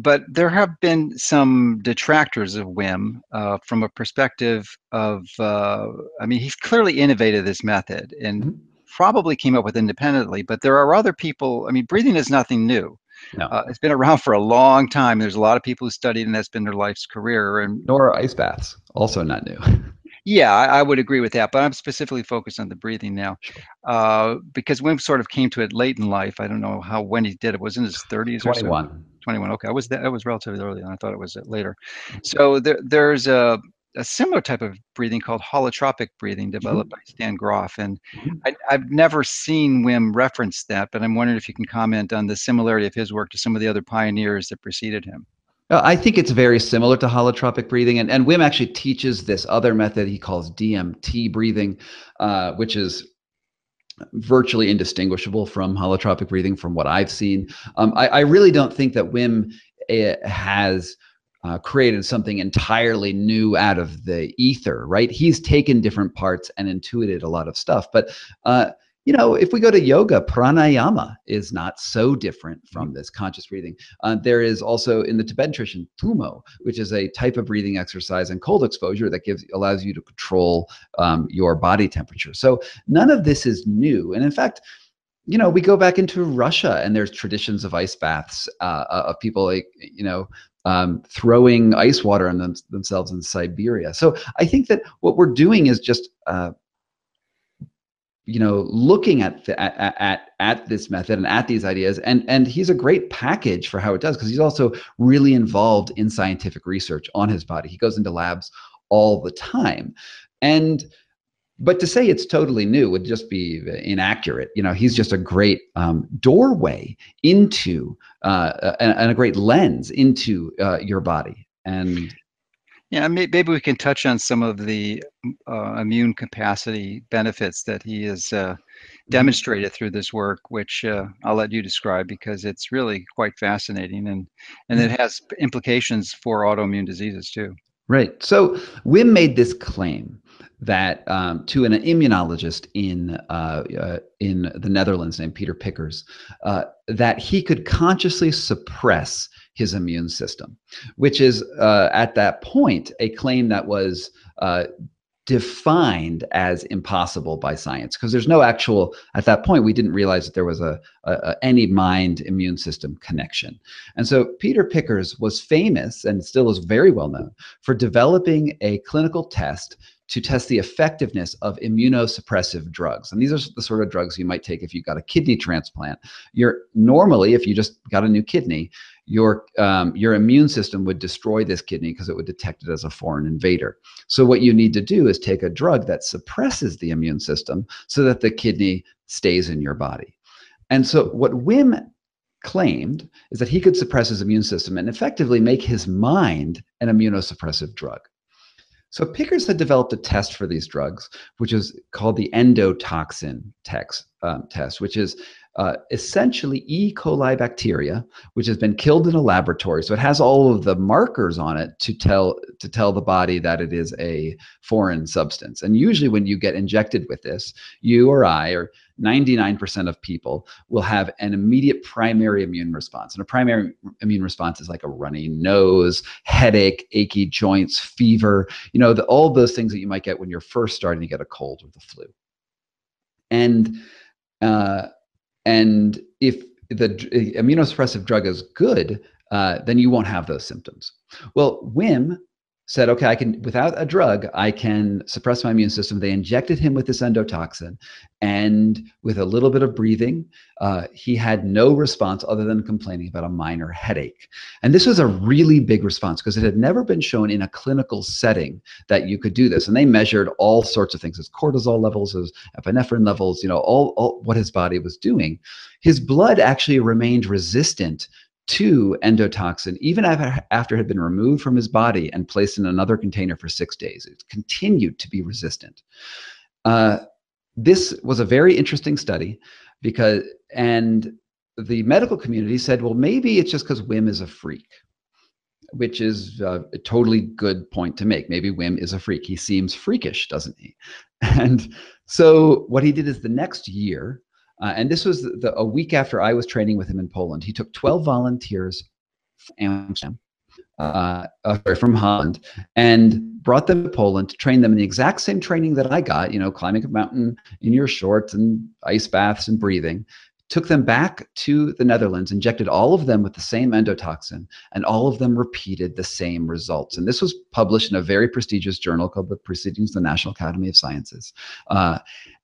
A: but there have been some detractors of Wim uh, from a perspective of, uh, I mean, he's clearly innovated this method and
B: Mhm.
A: probably came up with independently, but there are other people, I mean, breathing is nothing new.
B: No.
A: Uh, it's been around for a long time. There's a lot of people who studied, and that's been their life's career. And
B: Nor are ice baths, also not new. <laughs>
A: yeah, I, I would agree with that, but I'm specifically focused on the breathing now, uh, because Wim sort of came to it late in life. I don't know how when he did it. Was in his 30s or so?
B: 21.
A: 21. Okay, I was that. Was relatively early, and I thought it was uh, later. So there, there's a a similar type of breathing called holotropic breathing
B: Mm-hmm.
A: developed by Stan Grof. And
B: Mhm.
A: I, I've never seen Wim reference that, but I'm wondering if you can comment on the similarity of his work to some of the other pioneers that preceded him.
B: Uh, I think it's very similar to holotropic breathing, and, and Wim actually teaches this other method he calls DMT breathing, uh, which is virtually indistinguishable from holotropic breathing, from what I've seen. Um, I, I, really don't think that Wim uh, has uh, created something entirely new out of the ether, right? He's taken different parts and intuited a lot of stuff, but uh, you know, if we go to yoga, pranayama is not so different from this conscious breathing. Uh, there is also in the Tibetan tradition tummo, which is a type of breathing exercise and cold exposure that gives allows you to control um, your body temperature. So none of this is new, and in fact. You know, we go back into Russia, and there's traditions of ice baths uh, of people, like you know, um, throwing ice water on them, themselves in Siberia. So I think that what we're doing is just uh, you know looking at, the, at at at this method and at these ideas. And and he's a great package for how it does because he's also really involved in scientific research on his body. He goes into labs all the time. And but to say it's totally new would just be inaccurate you know he's just a great um, doorway into uh, and, a great lens into uh, your body and
A: yeah, maybe we can touch on some of the uh, immune capacity benefits that he has uh, demonstrated through this work, which uh, I'll let you describe because it's really quite fascinating and and it has implications for autoimmune diseases too.
B: Right. So Wim made this claim that um, to an immunologist in uh, uh, in the Netherlands named Peter Pickkers uh, that he could consciously suppress his immune system, which is uh, at that point a claim that was uh, defined as impossible by science. Because there's no actual at that point we didn't realize that there was a, a, a, any mind immune system connection. And so peter pickkers was famous and still is very well known for developing a clinical test to test the effectiveness of immunosuppressive drugs. And these are the sort of drugs you might take if you got a kidney transplant. You're normally, if you just got a new kidney, your um, your immune system would destroy this kidney because it would detect it as a foreign invader. So what you need to do is take a drug that suppresses the immune system so that the kidney stays in your body. And so what Wim claimed is that he could suppress his immune system and effectively make his mind an immunosuppressive drug. So Pickkers had developed a test for these drugs, which is called the endotoxin text, um, test, which is uh, essentially E. coli bacteria, which has been killed in a laboratory. So it has all of the markers on it to tell to tell the body that it is a foreign substance. And usually, when you get injected with this, you or I or 99% of people will have an immediate primary immune response. And a primary immune response is like a runny nose, headache, achy joints, fever, you know, the, all those things that you might get when you're first starting to get a cold or the flu. And uh, and if the immunosuppressive drug is good, uh, then you won't have those symptoms. Well, Wim said, okay, I can, without a drug, I can suppress my immune system. They injected him with this endotoxin. And with a little bit of breathing, uh, he had no response other than complaining about a minor headache. And this was a really big response because it had never been shown in a clinical setting that you could do this. And they measured all sorts of things his cortisol levels, his epinephrine levels, you know, all, all what his body was doing. His blood actually remained resistant to endotoxin, even after, it had been removed from his body and placed in another container for six days. It continued to be resistant. Uh, this was a very interesting study because, and the medical community said, well, maybe it's just because Wim is a freak, which is a totally good point to make. Maybe Wim is a freak. He seems freakish, doesn't he? <laughs> And so what he did is the next year, uh, and this was the, a week after I was training with him in Poland. He took 12 volunteers from Amsterdam, uh, uh, sorry, from Holland, and brought them to Poland to train them in the exact same training that I got, you know, climbing a mountain in your shorts and ice baths and breathing. Took them back to the Netherlands, injected all of them with the same endotoxin, and all of them repeated the same results. And this was published in a very prestigious journal called the Proceedings of the National Academy of Sciences. Uh,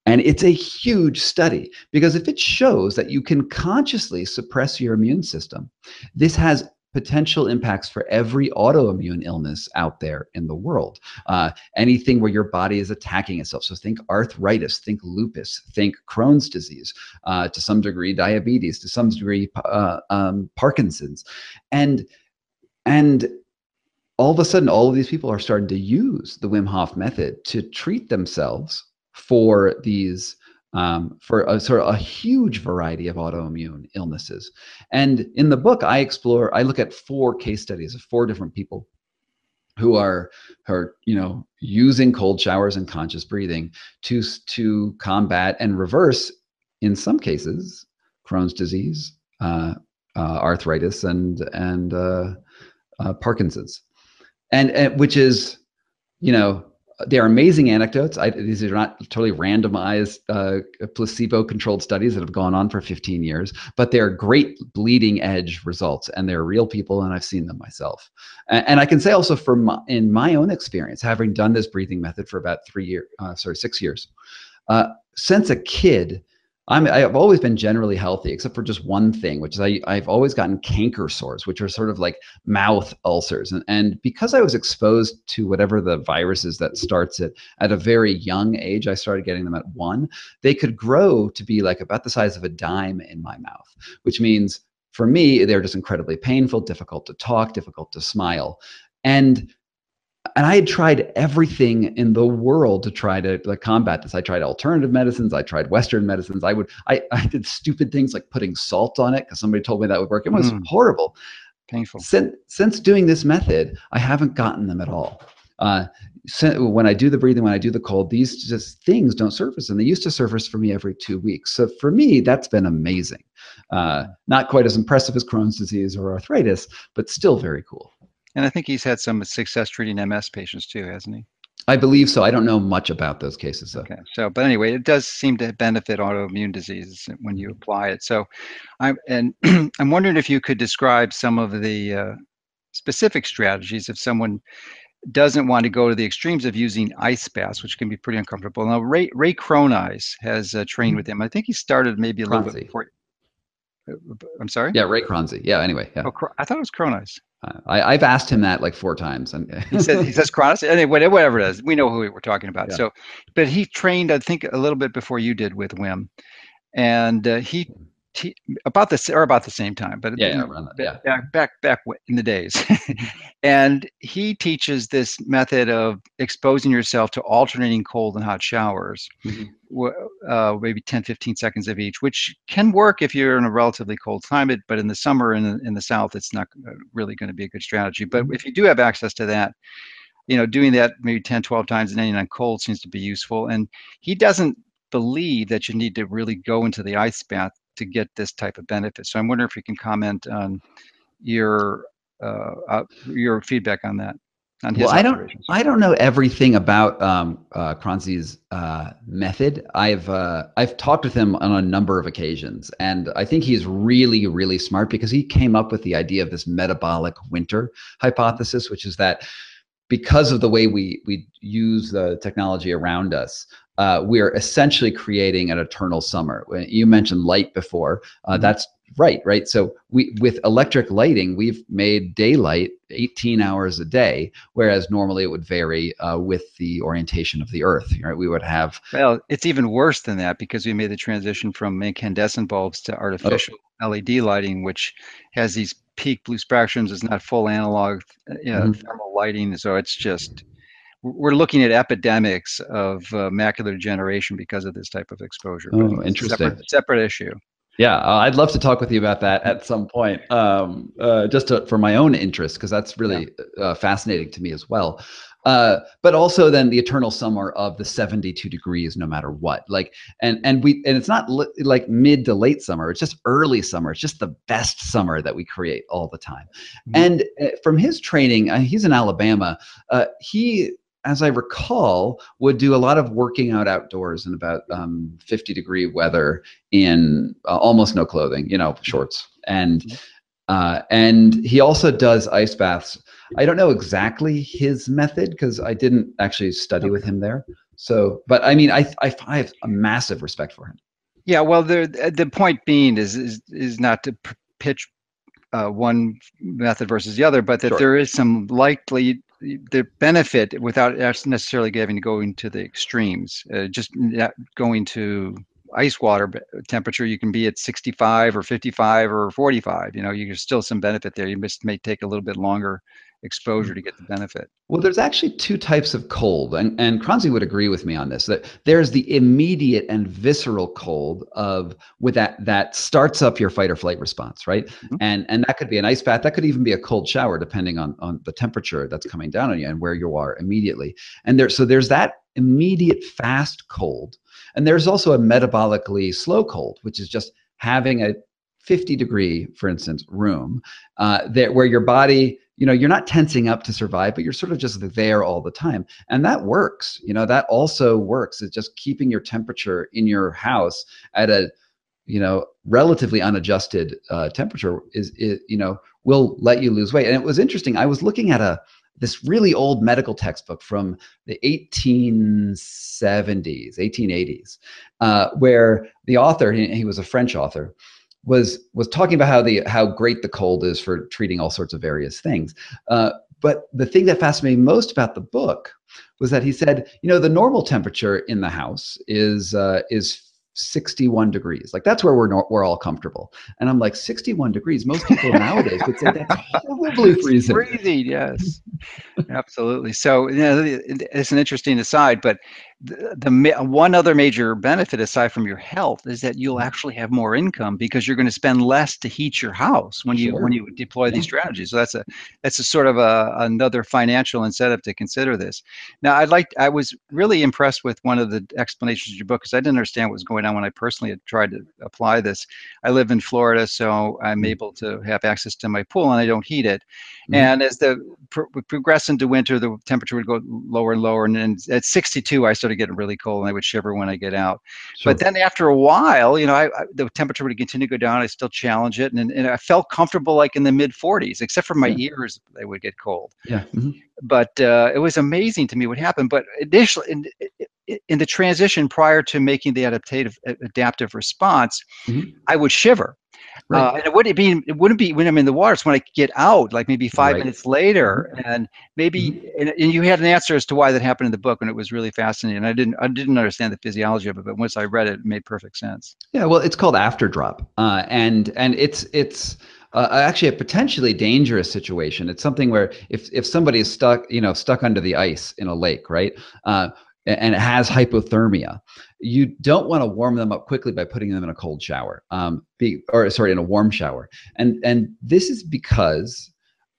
B: and it's a huge study because if it shows that you can consciously suppress your immune system, this has potential impacts for every autoimmune illness out there in the world. Uh, anything where your body is attacking itself. So think arthritis, think lupus, think Crohn's disease, uh, to some degree diabetes, to some degree uh, um, Parkinson's, and and all of a sudden, all of these people are starting to use the Wim Hof method to treat themselves for these um, for a sort of a huge variety of autoimmune illnesses. And in the book, I explore, I look at four case studies of four different people who are, who are you know, using cold showers and conscious breathing to, to combat and reverse, in some cases, Crohn's disease, uh, uh, arthritis, and, and uh, uh Parkinson's. And, and which is, you know, they are amazing anecdotes. I, these are not totally randomized, uh, placebo-controlled studies that have gone on for 15 years, but they're great bleeding edge results, and they're real people, and I've seen them myself. And, and I can say also from my, in my own experience, having done this breathing method for about three years, uh, sorry, six years, uh, since a kid, I'm, I've always been generally healthy, except for just one thing, which is I, I've always gotten canker sores, which are sort of like mouth ulcers. And, and because I was exposed to whatever the virus is that starts it at a very young age, I started getting them at one, they could grow to be like about the size of a dime in my mouth, which means for me, they're just incredibly painful, difficult to talk, difficult to smile. And and I had tried everything in the world to try to like, combat this. I tried alternative medicines. I tried Western medicines. I would, I, <laughs> I did stupid things like putting salt on it because somebody told me that would work. It was mm. horrible.
A: Painful.
B: Since, since doing this method, I haven't gotten them at all. Uh, when I do the breathing, when I do the cold, these just things don't surface, and they used to surface for me every two weeks. So for me, that's been amazing. Uh, not quite as impressive as Crohn's disease or arthritis, but still very cool.
A: And I think he's had some success treating MS patients too, hasn't he?
B: I believe so. I don't know much about those cases though.
A: Okay. So, but anyway, it does seem to benefit autoimmune diseases when you apply it. So, I'm and <clears throat> I'm wondering if you could describe some of the uh, specific strategies if someone doesn't want to go to the extremes of using ice baths, which can be pretty uncomfortable. Now, Ray Ray Cronise has uh, trained mm-hmm. with him. I think he started maybe a little bit before. Uh, I'm sorry.
B: Yeah, Ray Cronzy. Yeah. Anyway. Yeah.
A: Oh, I thought it was Cronise.
B: I, have asked him that like four times. And <laughs>
A: he says he says Cronus, anyway, whatever it is, we know who we're talking about. Yeah. So, but he trained, I think, a little bit before you did with Wim, and uh, he, about the or about the same time, but
B: yeah, yeah, yeah.
A: back back back in the days, <laughs> and he teaches this method of exposing yourself to alternating cold and hot showers. Mm-hmm uh, maybe 10, 15 seconds of each, which can work if you're in a relatively cold climate, but in the summer in, in the south, it's not uh, really going to be a good strategy. But mm-hmm. if you do have access to that, you know, doing that maybe 10, 12 times and ending on cold seems to be useful. And he doesn't believe that you need to really go into the ice bath to get this type of benefit. So I'm wondering if you can comment on your uh, uh, your feedback on that
B: well, I don't, I don't know everything about um, uh, Cronzy's uh, method. I've, uh, I've talked with him on a number of occasions, and I think he's really, really smart because he came up with the idea of this metabolic winter hypothesis, which is that because of the way we we use the technology around us, uh, we're essentially creating an eternal summer. You mentioned light before. Uh, mm-hmm. That's right, right. So we with electric lighting, we've made daylight 18 hours a day, whereas normally it would vary uh, with the orientation of the Earth. Right? We would have.
A: Well, it's even worse than that because we made the transition from incandescent bulbs to artificial oh. LED lighting, which has these peak blue spectrums. It's not full analog you know, mm-hmm. thermal lighting, so it's just we're looking at epidemics of uh, macular degeneration because of this type of exposure.
B: Oh, interesting.
A: Separate, separate, issue.
B: Yeah, uh, I'd love to talk with you about that at some point, um, uh, just to, for my own interest, because that's really yeah. Uh, fascinating to me as well. Uh, but also then the eternal summer of the 72 degrees no matter what like and and we and it's not li- like mid to late summer it's just early summer it's just the best summer that we create all the time mm-hmm. and from his training uh, he's in alabama uh, he as I recall, would do a lot of working out outdoors in about um, 50 degree weather in uh, almost no clothing, you know, shorts. And mm-hmm. uh, and he also does ice baths. I don't know exactly his method because I didn't actually study with him there. So, but I mean, I, I, I have a massive respect for him.
A: Yeah, well, the the point being is is is not to pitch uh, one method versus the other, but that
B: Sure.
A: there is some likely the benefit without necessarily having to go into the extremes. Uh, just not going to ice water temperature, you can be at 65 or 55 or 45. You know, you there's still some benefit there. You just may take a little bit longer exposure to get the benefit.
B: Well, there's actually two types of cold, and, and Kranzi would agree with me on this. That there's the immediate and visceral cold of with that that starts up your fight or flight response, right?
A: Mhm.
B: And and that could be an ice bath, that could even be a cold shower, depending on on the temperature that's coming down on you and where you are immediately. And there, so there's that immediate fast cold, and there's also a metabolically slow cold, which is just having a 50 degree, for instance, room uh, that where your body you know you're not tensing up to survive but you're sort of just there all the time. And that works you know that also works it's just keeping your temperature in your house at a you know relatively unadjusted uh, temperature is, is you know will let you lose weight. And it was interesting i was looking at a this really old medical textbook from the 1870s 1880s uh, where the author he, he was a french author was was talking about how the how great the cold is for treating all sorts of various things. Uh, but the thing that fascinated me most about the book was that he said, you know, the normal temperature in the house is uh, is 61 degrees. Like that's where we're no, we're all comfortable. And I'm like 61 degrees. Most people nowadays would say that's <laughs> horribly freezing.
A: Freezing, yes, absolutely. So, you know, it's an interesting aside, but the, the one other major benefit aside from your health is that you'll actually have more income because you're going to spend less to heat your house when you
B: Sure.
A: when you deploy these strategies. So that's a that's a sort of a another financial incentive to consider this. Now, I'd like I was really impressed with one of the explanations of your book because I didn't understand what was going on when I personally had tried to apply this. I live in Florida, so I'm
B: Mm.
A: able to have access to my pool and I don't heat it.
B: Mhm.
A: And as the pro- progress into winter, the temperature would go lower and lower. And then at 62, I started getting really cold, and I would shiver when I get out.
B: Sure.
A: But then after a while, you know, I, I, the temperature would continue to go down. I still challenge it, and, and I felt comfortable like in the mid 40s, except for my
B: Yeah.
A: ears, they would get cold.
B: yeah. Mhm.
A: But uh, it was amazing to me what happened. But initially, in, in- the transition prior to making the adaptive adaptive response,
B: Mhm.
A: I would shiver.
B: Right.
A: Uh, and it wouldn't be it wouldn't be when I'm in the water. It's when I get out, like maybe five
B: Right. Mm-hmm.
A: minutes later, and maybe and, and you had an answer as to why that happened in the book, and it was really fascinating. I didn't I didn't understand the physiology of it, but once I read it, it made perfect sense.
B: Yeah, well, it's called after drop, uh, and and it's it's uh, actually a potentially dangerous situation. It's something where if if somebody is stuck, you know, stuck under the ice in a lake, right, uh, and it has hypothermia, you don't want to warm them up quickly by putting them in a cold shower, um, be, or sorry, in a warm shower, and and this is because.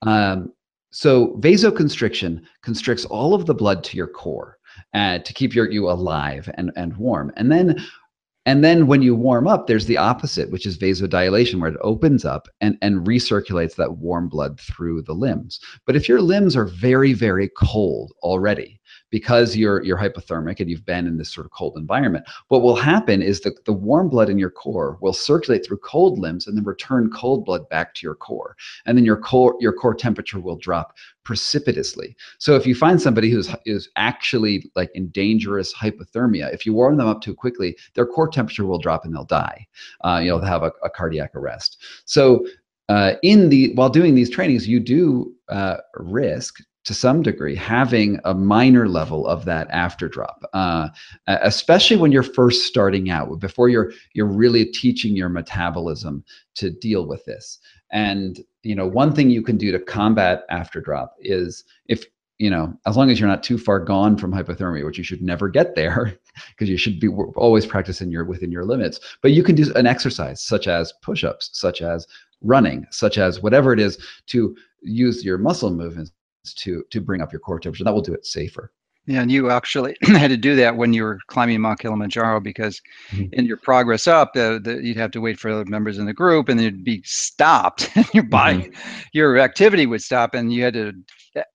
B: Um, so vasoconstriction constricts all of the blood to your core uh, to keep your, you alive and, and warm. And then and then when you warm up, there's the opposite, which is vasodilation, where it opens up and, and recirculates that warm blood through the limbs. But if your limbs are very, very cold already, because you're you're hypothermic and you've been in this sort of cold environment, what will happen is that the warm blood in your core will circulate through cold limbs and then return cold blood back to your core. And then your core your core temperature will drop precipitously. So if you find somebody who's is actually like in dangerous hypothermia, if you warm them up too quickly, their core temperature will drop and they'll die. Uh, you know, they'll have a, a cardiac arrest. So uh, in the while doing these trainings, you do uh, risk to some degree having a minor level of that afterdrop, uh, especially when you're first starting out, before you're you're really teaching your metabolism to deal with this. And you know, one thing you can do to combat afterdrop is if you know, as long as you're not too far gone from hypothermia, which you should never get there, <laughs> because you should be always practicing your within your limits. But you can do an exercise such as push-ups, such as running, such as whatever it is to use your muscle movements to to bring up your core temperature. That will do it safer.
A: Yeah, and you actually <clears throat> had to do that when you were climbing Mount Kilimanjaro because
B: Mhm.
A: in your progress up, the, the, you'd have to wait for other members in the group, and you'd be stopped. <laughs> your body, your activity would stop, and you had to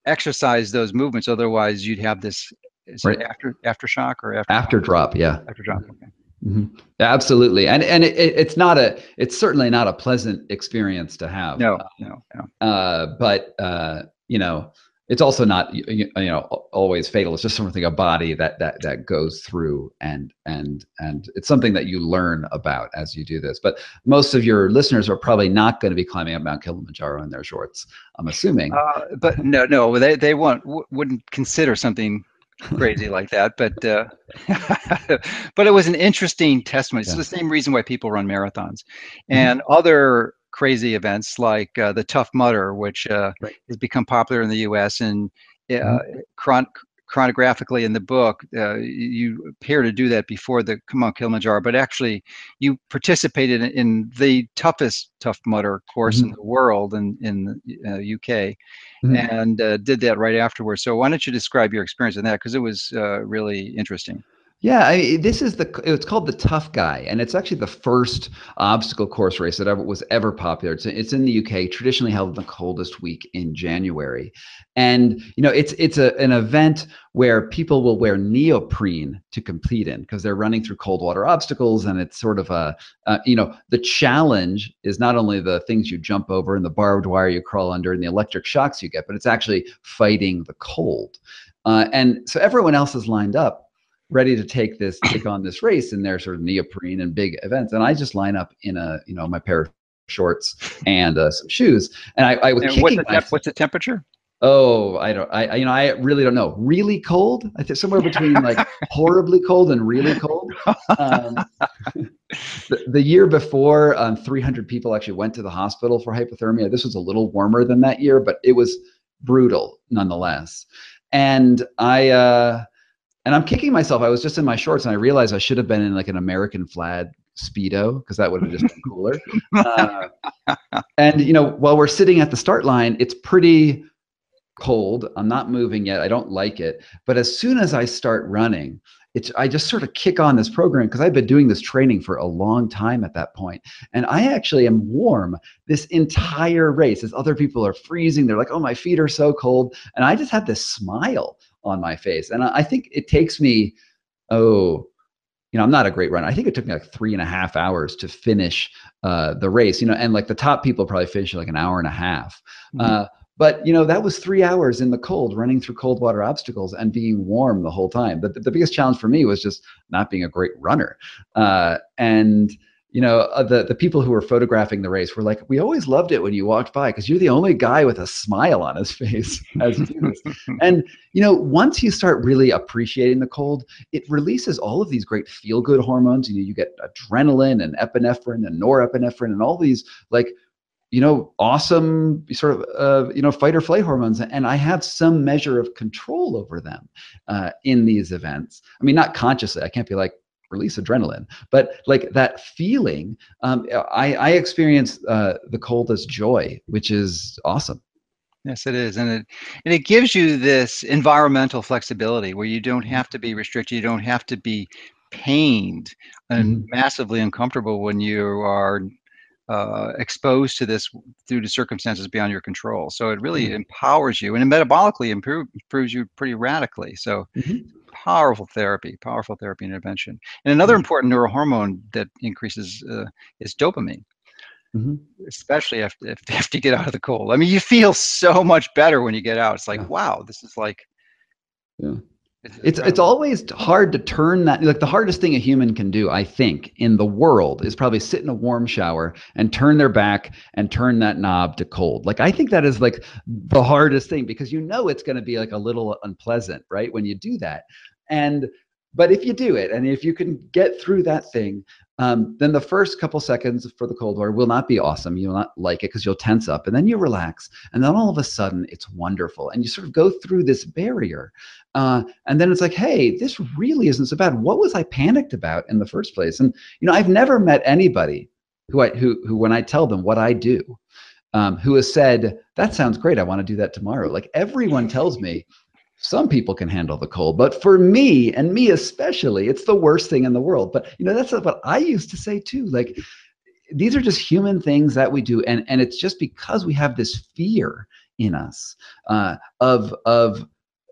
A: exercise those movements. Otherwise, you'd have this is
B: Right.
A: after aftershock or after
B: After drop, yeah.
A: after drop. Okay.
B: Mhm. Absolutely, and and it, it- it's not a it's certainly not a pleasant experience to have.
A: No, no, no.
B: uh, but uh, you know, it's also not you, you know always fatal. It's just something a body that that that goes through and and and it's something that you learn about as you do this. But most of your listeners are probably not going to be climbing up mount kilimanjaro in their shorts i'm assuming.
A: Uh, but no no they they won't wouldn't consider something crazy like that but uh, <laughs> but it was an interesting testimony. It's yeah. the same reason why people run marathons. Mm-hmm. and other crazy events like uh, the Tough Mudder, which uh, right. has become popular in the U.S. and uh, mm-hmm. chron- chronographically in the book, uh, you appear to do that before the Mount Kilimanjaro, but actually you participated in, in the toughest Tough Mudder course mm-hmm. in the world in in the UK, mm-hmm. and uh, did that right afterwards. So why don't you describe your experience in that because it was uh, really interesting.
B: Yeah, I, this is the it's called the Tough Guy, and it's actually the first obstacle course race that ever was ever popular. It's, it's in the UK, traditionally held in the coldest week in January, and you know it's it's a, an event where people will wear neoprene to compete in because they're running through cold water obstacles, and it's sort of a uh, you know the challenge is not only the things you jump over and the barbed wire you crawl under and the electric shocks you get, but it's actually fighting the cold. Uh, and so everyone else is lined up ready to take this take on this race in their sort of neoprene and big events. And i just line up in a you know my pair of shorts and uh, some shoes. And i, I was and
A: what's, the temp- what's the temperature?
B: Oh i don't i you know i really don't know. Really cold? I think somewhere between like <laughs> horribly cold and really cold. Um, <laughs> the, the, year before um, 300 people actually went to the hospital for hypothermia. This was a little warmer than that year but it was brutal nonetheless. And i uh and I'm kicking myself. I was just in my shorts and I realized I should have been in like an American flag speedo because that would have just been cooler. Uh, and you know, while we're sitting at the start line, it's pretty cold. I'm not moving yet. I don't like it. But as soon as I start running, it's I just sort of kick on this program because I've been doing this training for a long time at that point. And I actually am warm this entire race as other people are freezing. They're like, oh, my feet are so cold. And I just have this smile on my face. And I think it takes me, oh, you know, I'm not a great runner. I think it took me like three and a half hours to finish uh, the race, you know, and like the top people probably finish like an hour and a half. Mm-hmm. Uh, but you know that was three hours in the cold running through cold water obstacles and being warm the whole time the, the biggest challenge for me was just not being a great runner uh, and you know, uh, the the people who were photographing the race were like, "We always loved it when you walked by because you're the only guy with a smile on his <laughs> face as you do this." <laughs> and you know, once you start really appreciating the cold, it releases all of these great feel good hormones. You know, you get adrenaline and epinephrine and norepinephrine and all these like you know, awesome sort of, uh, you know, fight or flight hormones. And I have some measure of control over them uh, in these events. I mean, not consciously. I can't be like, release adrenaline but like that feeling um, i i experience uh, the cold as joy which is awesome
A: yes it is and it and it gives you this environmental flexibility where you don't have to be restricted you don't have to be pained and mm-hmm. massively uncomfortable when you are uh, exposed to this due to circumstances beyond your control. So it really mm-hmm. empowers you and it metabolically improve, improves you pretty radically. So mm-hmm powerful therapy, powerful therapy intervention. And another mm-hmm. important neurohormone that increases uh, is dopamine. Mm-hmm. Especially <laughs> after, after you get out of the cold. I mean, you feel so much better when you get out. It's like, yeah. wow, this is like,
B: yeah. It's, it's, always hard to turn that like the hardest thing a human can do i think in the world is probably sit in a warm shower and turn their back and turn that knob to cold. Like i think that is like the hardest thing because you know it's going to be like a little unpleasant right when you do that. And but if you do it and if you can get through that thing um, then the first couple seconds for the cold water will not be awesome. You'll not like it because you'll tense up and then you relax. And then all of a sudden it's wonderful. And you sort of go through this barrier. Uh, and then it's like, hey, this really isn't so bad. What was I panicked about in the first place? And, you know, I've never met anybody who, I, who, who when I tell them what I do, um, who has said, that sounds great. I want to do that tomorrow. Like everyone tells me, some people can handle the cold but for me and me especially it's the worst thing in the world. But you know that's what i used to say too. Like these are just human things that we do and and it's just because we have this fear in us uh, of of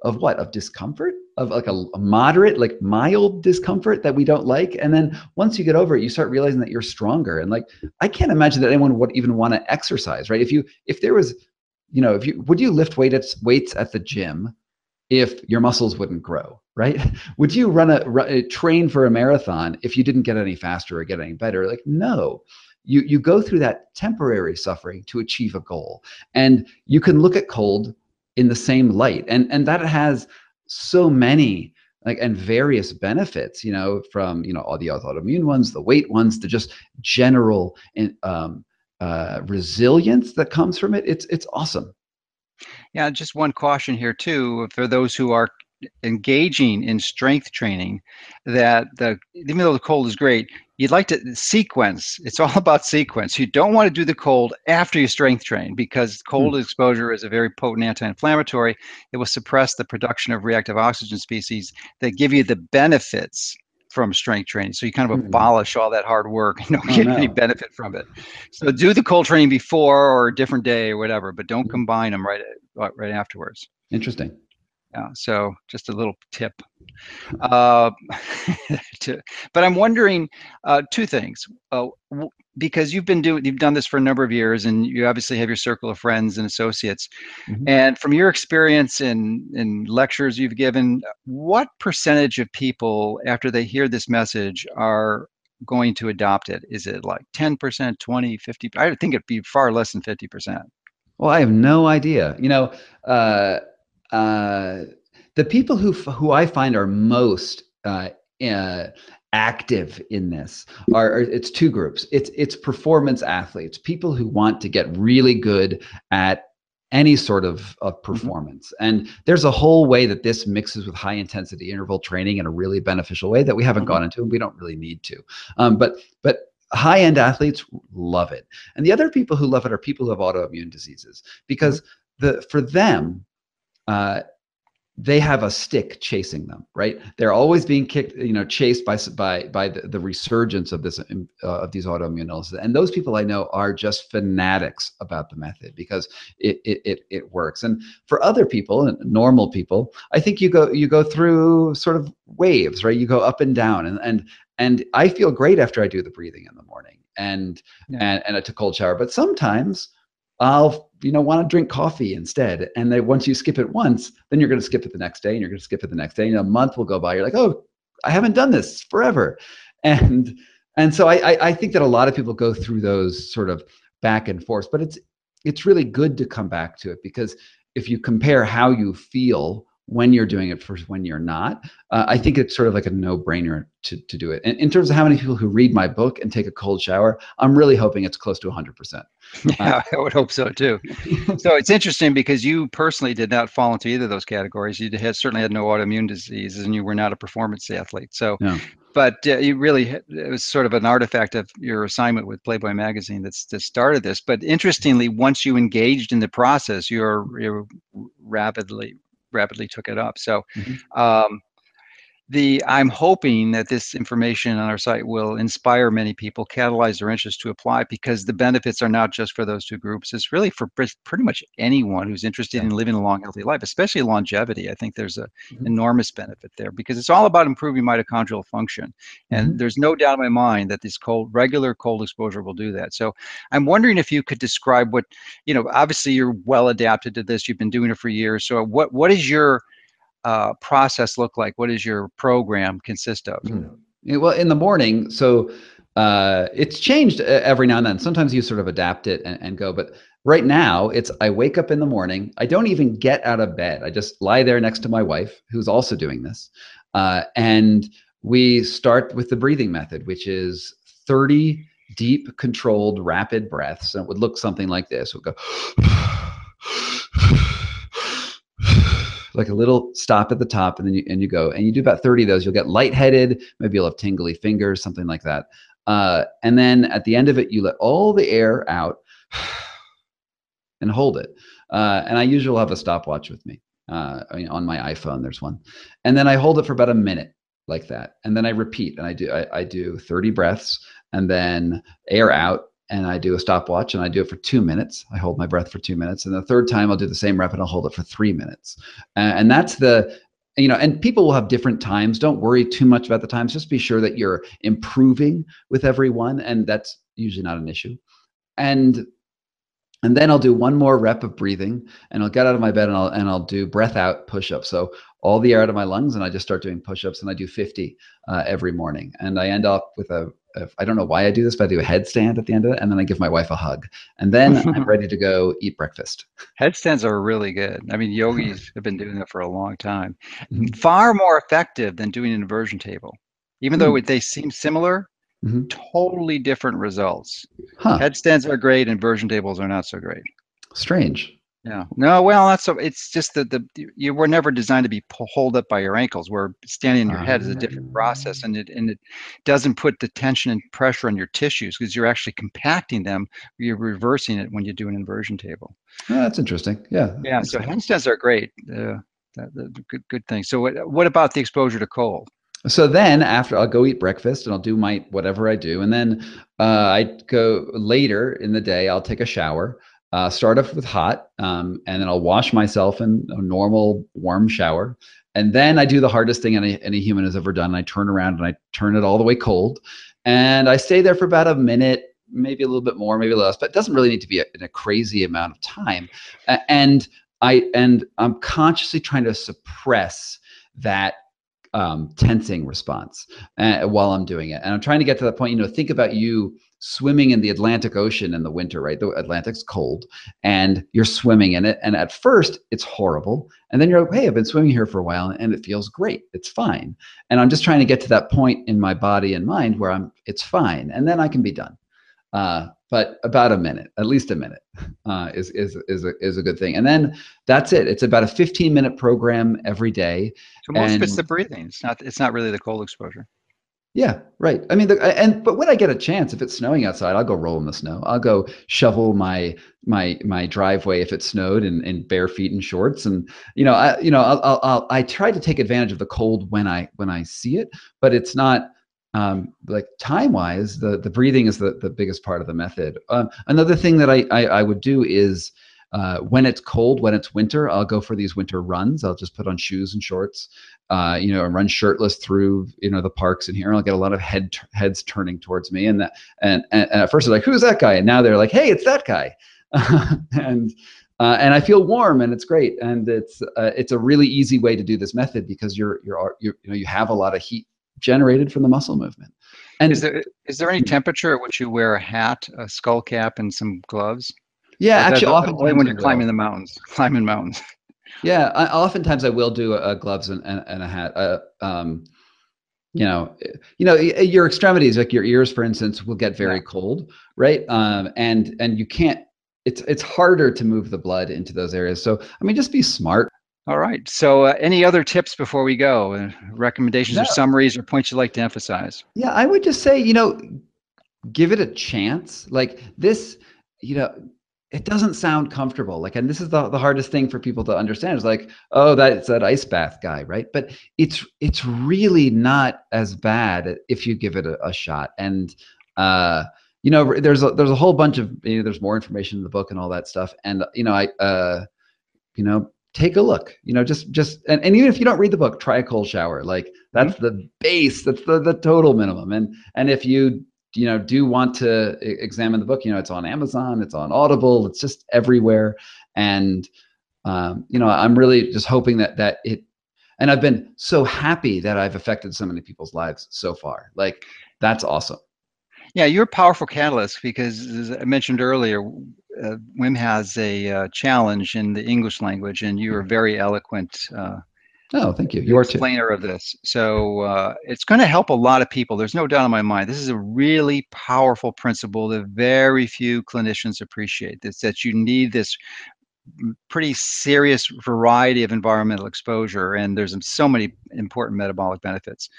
B: of what? Of discomfort? Of like a, a, moderate like mild discomfort that we don't like? And then once you get over it you start realizing that you're stronger. And like i can't imagine that anyone would even want to exercise right? If you if there was you know, if you would you lift weights weights at the gym if your muscles wouldn't grow, right? <laughs> Would you run a, a train for a marathon if you didn't get any faster or get any better? Like no. You you go through that temporary suffering to achieve a goal. And you can look at cold in the same light. And and that has so many like and various benefits, you know, from you know all the autoimmune ones, the weight ones, the just general um, uh, resilience that comes from it. It's it's awesome.
A: Yeah, just one caution here too for those who are engaging in strength training that the even though the cold is great you'd like to sequence. It's all <laughs> about sequence. You don't want to do the cold after you strength train because cold hmm. exposure is a very potent anti-inflammatory. It will suppress the production of reactive oxygen species that give you the benefits from strength training. So you kind of mm-hmm. abolish all that hard work and <laughs> don't oh, get no. any benefit from it. So do the cold training before or a different day or whatever, but don't mm-hmm. combine them right uh, right afterwards.
B: Interesting.
A: Yeah. So just a little tip. Uh, <laughs> to, but I'm wondering uh, two things. Uh, w- because you've been doing you've done this for a number of years and you obviously have your circle of friends and associates mm-hmm. and from your experience in in lectures you've given what percentage of people after they hear this message are going to adopt it is it like 10% 20 50 i think it'd be far less than 50%
B: well i have no idea you know uh, the people who who i find are most uh, uh, active in this are, are, it's two groups it's it's performance athletes people who want to get really good at any sort of, of mm-hmm. performance mm-hmm. and there's a whole way that this mixes with high intensity interval training in a really beneficial way that we haven't mm-hmm. gone into and we don't really need to um, but but high end athletes love it and the other people who love it are people who have autoimmune diseases because mm-hmm. the for them uh, they have a stick chasing them right? They're always being kicked you know chased by by by the, the resurgence of this um, uh, of these autoimmune illnesses and those people i know are just fanatics about the method because it it it, it works. And for other people and normal people i think you go you go through sort of waves right? You go up and down. And and and i feel great after i do the breathing in the morning and yeah. and, and i took cold shower. But sometimes I'll you know want to drink coffee instead. And then once you skip it once, then you're going to skip it the next day, and you're going to skip it the next day. And a month will go by. You're like, oh, I haven't done this forever, <laughs> and and so I I think that a lot of people go through those sort of back and forth, but it's it's really good to come back to it because if you compare how you feel when you're doing it versus when you're not. Uh, I think it's sort of like a no-brainer to, to do it. And in terms of how many people who read my book and take a cold shower, I'm really hoping it's close to 100%. <laughs>
A: Yeah, uh, I would hope so too. so it's interesting because you personally did not fall into either of those categories. You had, certainly had no autoimmune diseases, and you were not a performance athlete. So. Yeah. But uh, you really, it was sort of an artifact of your assignment with Playboy magazine that's that started this. But interestingly, once you engaged in the process, you're, you're rapidly rapidly took it up. So mm-hmm. um, the I'm hoping that this information on our site will inspire many people, catalyze their interest to apply because the benefits are not just for those two groups. It's really for pretty much anyone who's interested in living a long, healthy life, especially longevity. I think there's an mm-hmm. enormous benefit there because it's all about improving mitochondrial function. And mm-hmm. there's no doubt in my mind that this cold, regular cold exposure will do that. So I'm wondering if you could describe what, you know, obviously you're well adapted to this. You've been doing it for years. So what what is your uh, process look like? What does your program consist of?
B: Mm. Well, in the morning, so uh, it's changed uh, every now and then. Sometimes you sort of adapt it and, and, go, but right now it's I wake up in the morning. I don't even get out of bed. I just lie there next to my wife, who's also doing this, uh, and we start with the breathing method, which is 30 deep, controlled, rapid breaths. And it would look something like this. We'll go <sighs> <sighs> <sighs> like a little stop at the top and then you and you go. And you do about 30 of those you'll get lightheaded maybe you'll have tingly fingers something like that. Uh, and then at the end of it you let all the air out <sighs> and hold it. Uh, and i usually have a stopwatch with me uh, on my iphone there's one. And then i hold it for about a minute like that. And then i repeat and i do I, I do 30 breaths and then air out and I do a stopwatch and I do it for two minutes. I hold my breath for two minutes. And the third time I'll do the same rep and I'll hold it for three minutes. and that's the, you know, and people will have different times. Don't worry too much about the times. Just be sure that you're improving with everyone. And that's usually not an issue. And and then I'll do one more rep of breathing, and I'll get out of my bed and I'll and I'll do breath out push-ups. So all the air out of my lungs, and I just start doing push-ups, and I do 50 uh, every morning, and I end up with a I don't know why I do this, but I do a headstand at the end of it, and then I give my wife a hug, and then <laughs> I'm ready to go eat breakfast.
A: Headstands are really good. I mean, yogis <laughs> have been doing that for a long time. Mm-hmm. Far more effective than doing an inversion table, even mm-hmm. though they seem similar. Mm-hmm. Totally different results. Huh. Headstands are great, inversion tables are not so great.
B: Strange.
A: Yeah. No, well, that's so. It's just that the you were never designed to be hold up by your ankles. Where standing on your head is a different process, and it and it doesn't put the tension and pressure on your tissues because you're actually compacting them. You're reversing it when you do an inversion table.
B: Oh, that's interesting. Yeah.
A: Yeah. So handstands are great. Uh, that, that, good good thing. So what what about the exposure to cold?
B: So then after I'll go eat breakfast and I'll do my whatever I do, and then uh, I go later in the day. I'll take a shower. Uh, start off with hot, um, and then I'll wash myself in a normal warm shower. And then I do the hardest thing any, any human has ever done. I turn around and I turn it all the way cold. And I stay there for about a minute, maybe a little bit more, maybe less, but it doesn't really need to be a, in a crazy amount of time. And I and I'm consciously trying to suppress that um, tensing response uh, while I'm doing it. And I'm trying to get to that point, you know, think about you swimming in the Atlantic Ocean in the winter, right? The Atlantic's cold and you're swimming in it. And at first it's horrible. And then you're like, hey, I've been swimming here for a while and it feels great. It's fine. And I'm just trying to get to that point in my body and mind where I'm, it's fine. And then I can be done. Uh, but about a minute, at least a minute, uh, is is is a, is a good thing. And then that's it. It's about a 15 minute program every day.
A: So most and, of it's the breathing. It's not it's not really the cold exposure.
B: Yeah, right. I mean, the, and but when I get a chance, if it's snowing outside, I'll go roll in the snow. I'll go shovel my my my driveway if it snowed in, in bare feet and shorts. And you know, I you know, I'll, I'll, I'll I try to take advantage of the cold when I when I see it, but it's not um, like time wise. The the breathing is the the biggest part of the method. Um, another thing that I, I I would do is uh, when it's cold, when it's winter, I'll go for these winter runs. I'll just put on shoes and shorts, uh, you know, and run shirtless through, you know, the parks in here. I'll get a lot of head heads turning towards me, and that, and, and, and at first they're like, "Who's that guy?" And now they're like, "Hey, it's that guy," <laughs> and uh, and I feel warm, and it's great, and it's uh, it's a really easy way to do this method because you're you're, you're you know you have a lot of heat generated from the muscle movement.
A: And is there is there any hmm. temperature at which you wear a hat, a skull cap, and some gloves?
B: Yeah, actually, often
A: when you're climbing the mountains, <laughs> climbing mountains.
B: Yeah, I, oftentimes I will do a, a gloves and, and, and, a hat. Uh, um, you know, you know, your extremities, like your ears, for instance, will get very yeah. cold, right? Um, and and you can't. It's it's harder to move the blood into those areas. So I mean, just be smart.
A: All right. So, uh, any other tips before we go? Uh, recommendations no. or summaries or points you'd like to emphasize?
B: Yeah, I would just say, you know, give it a chance. Like this, you know, it doesn't sound comfortable like and this is the, the hardest thing for people to understand is like oh that's that ice bath guy right but it's it's really not as bad if you give it a, a shot and uh you know there's a there's a whole bunch of you know, there's more information in the book and all that stuff and you know i uh you know take a look you know just just and, and even if you don't read the book try a cold shower. Like that's mm-hmm. the base that's the the total minimum. And and if you you know do want to examine the book you know it's on amazon it's on audible it's just everywhere. And um, you know i'm really just hoping that that it and i've been so happy that i've affected so many people's lives so far. Like that's awesome.
A: Yeah you're a powerful catalyst because as i mentioned earlier uh, wim has a uh, challenge in the english language and you are very eloquent uh,
B: Oh, thank you. You are
A: explainer of this. So uh, it's going to help a lot of people. There's no doubt in my mind. This is a really powerful principle that very few clinicians appreciate. It's that you need this pretty serious variety of environmental exposure, and there's so many important metabolic benefits.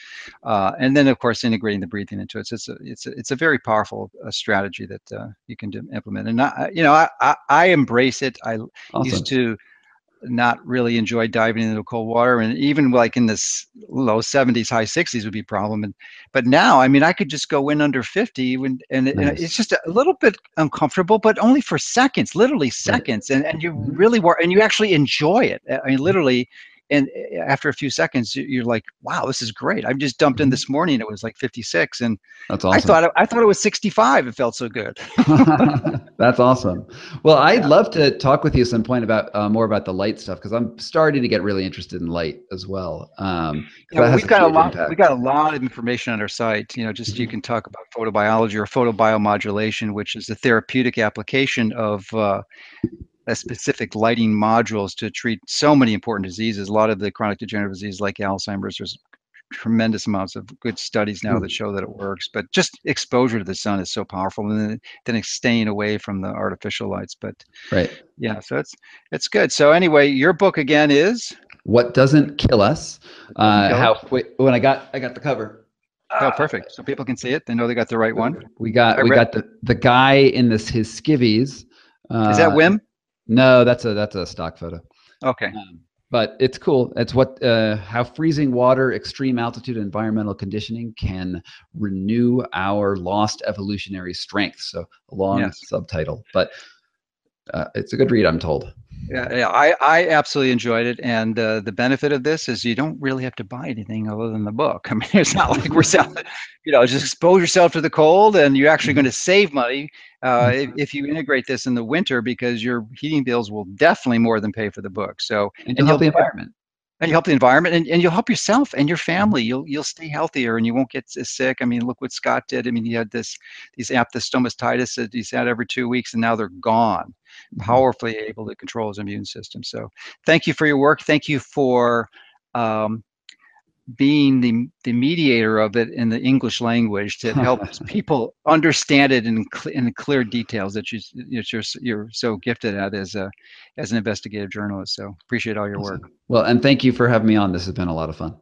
A: Uh, and then, of course, integrating the breathing into it. So it's a it's a, it's a very powerful uh, strategy that uh, you can do, implement. And I, you know, I, I, I embrace it. I awesome. used to not really enjoy diving into cold water and even like in this low 70s high 60s would be a problem and but now i mean i could just go in under 50 when, and, nice. and it's just a little bit uncomfortable but only for seconds literally seconds right. and, and you mm-hmm. really were and you actually enjoy it i mean literally and eh, after a few seconds, you're like, "Wow, this is great!" I just dumped in mm-hmm. this morning; it was like 56, and
B: that's awesome.
A: I thought it, I thought it was 65. It felt so good. <laughs>
B: that's awesome. Well, <laughs> I'd yeah. love to talk with you some point about uh, more about the light stuff because I'm starting to get really interested in light as well. Um,
A: yeah, we've got a lot. Impact. We got a lot of information on our site. You know, just mm-hmm. you can talk about photobiology or photobiomodulation, which is the therapeutic application of uh, specific lighting modules to treat so many important diseases. A lot of the chronic degenerative diseases like Alzheimer's, there's tremendous amounts of good studies now that hmm. show that it works. But just exposure to the sun is so powerful, and then, then staying away from the artificial lights. But
B: right,
A: yeah, so it's it's good. So anyway, your book again is
B: what doesn't kill us. Uh, kill how wait, when I got I got the cover.
A: Oh, perfect. So people can see it. They know they got the right one.
B: We got I we read. got the the guy in this his skivvies.
A: Uh, is that uh, Wim?
B: No, that's a that's a stock photo.
A: Okay. Um,
B: but it's cool. It's what uh, how freezing water, extreme altitude, environmental conditioning can renew our lost evolutionary strength. So a long yes. subtitle, but uh, it's a good read, I'm told.
A: Yeah, yeah, I, I absolutely enjoyed it, and uh, the benefit of this is you don't really have to buy anything other than the book. <laughs> I mean, it's not like we're selling, you know, just expose yourself to the cold, and you're actually going to save money uh, if, mm-hmm. if, you integrate this in the winter because your heating bills will definitely more than pay for the book. So
B: and, and help the environment
A: and you help the environment and, and you'll help yourself and your family. You'll you'll stay healthier and you won't get as sick. I mean look what scott did. I mean he had this these aphthous stomatitis that he's had every two weeks and now they're gone. Mm-hmm. powerfully able to control his immune system. So thank you for your work. Thank you for um, being the, the mediator of it in the English language to help <laughs> people understand it in, cl- in clear details that you, you're, you're so gifted at as a as an investigative journalist. So appreciate all your work.
B: Well, and thank you for having me on. This has been a lot of fun.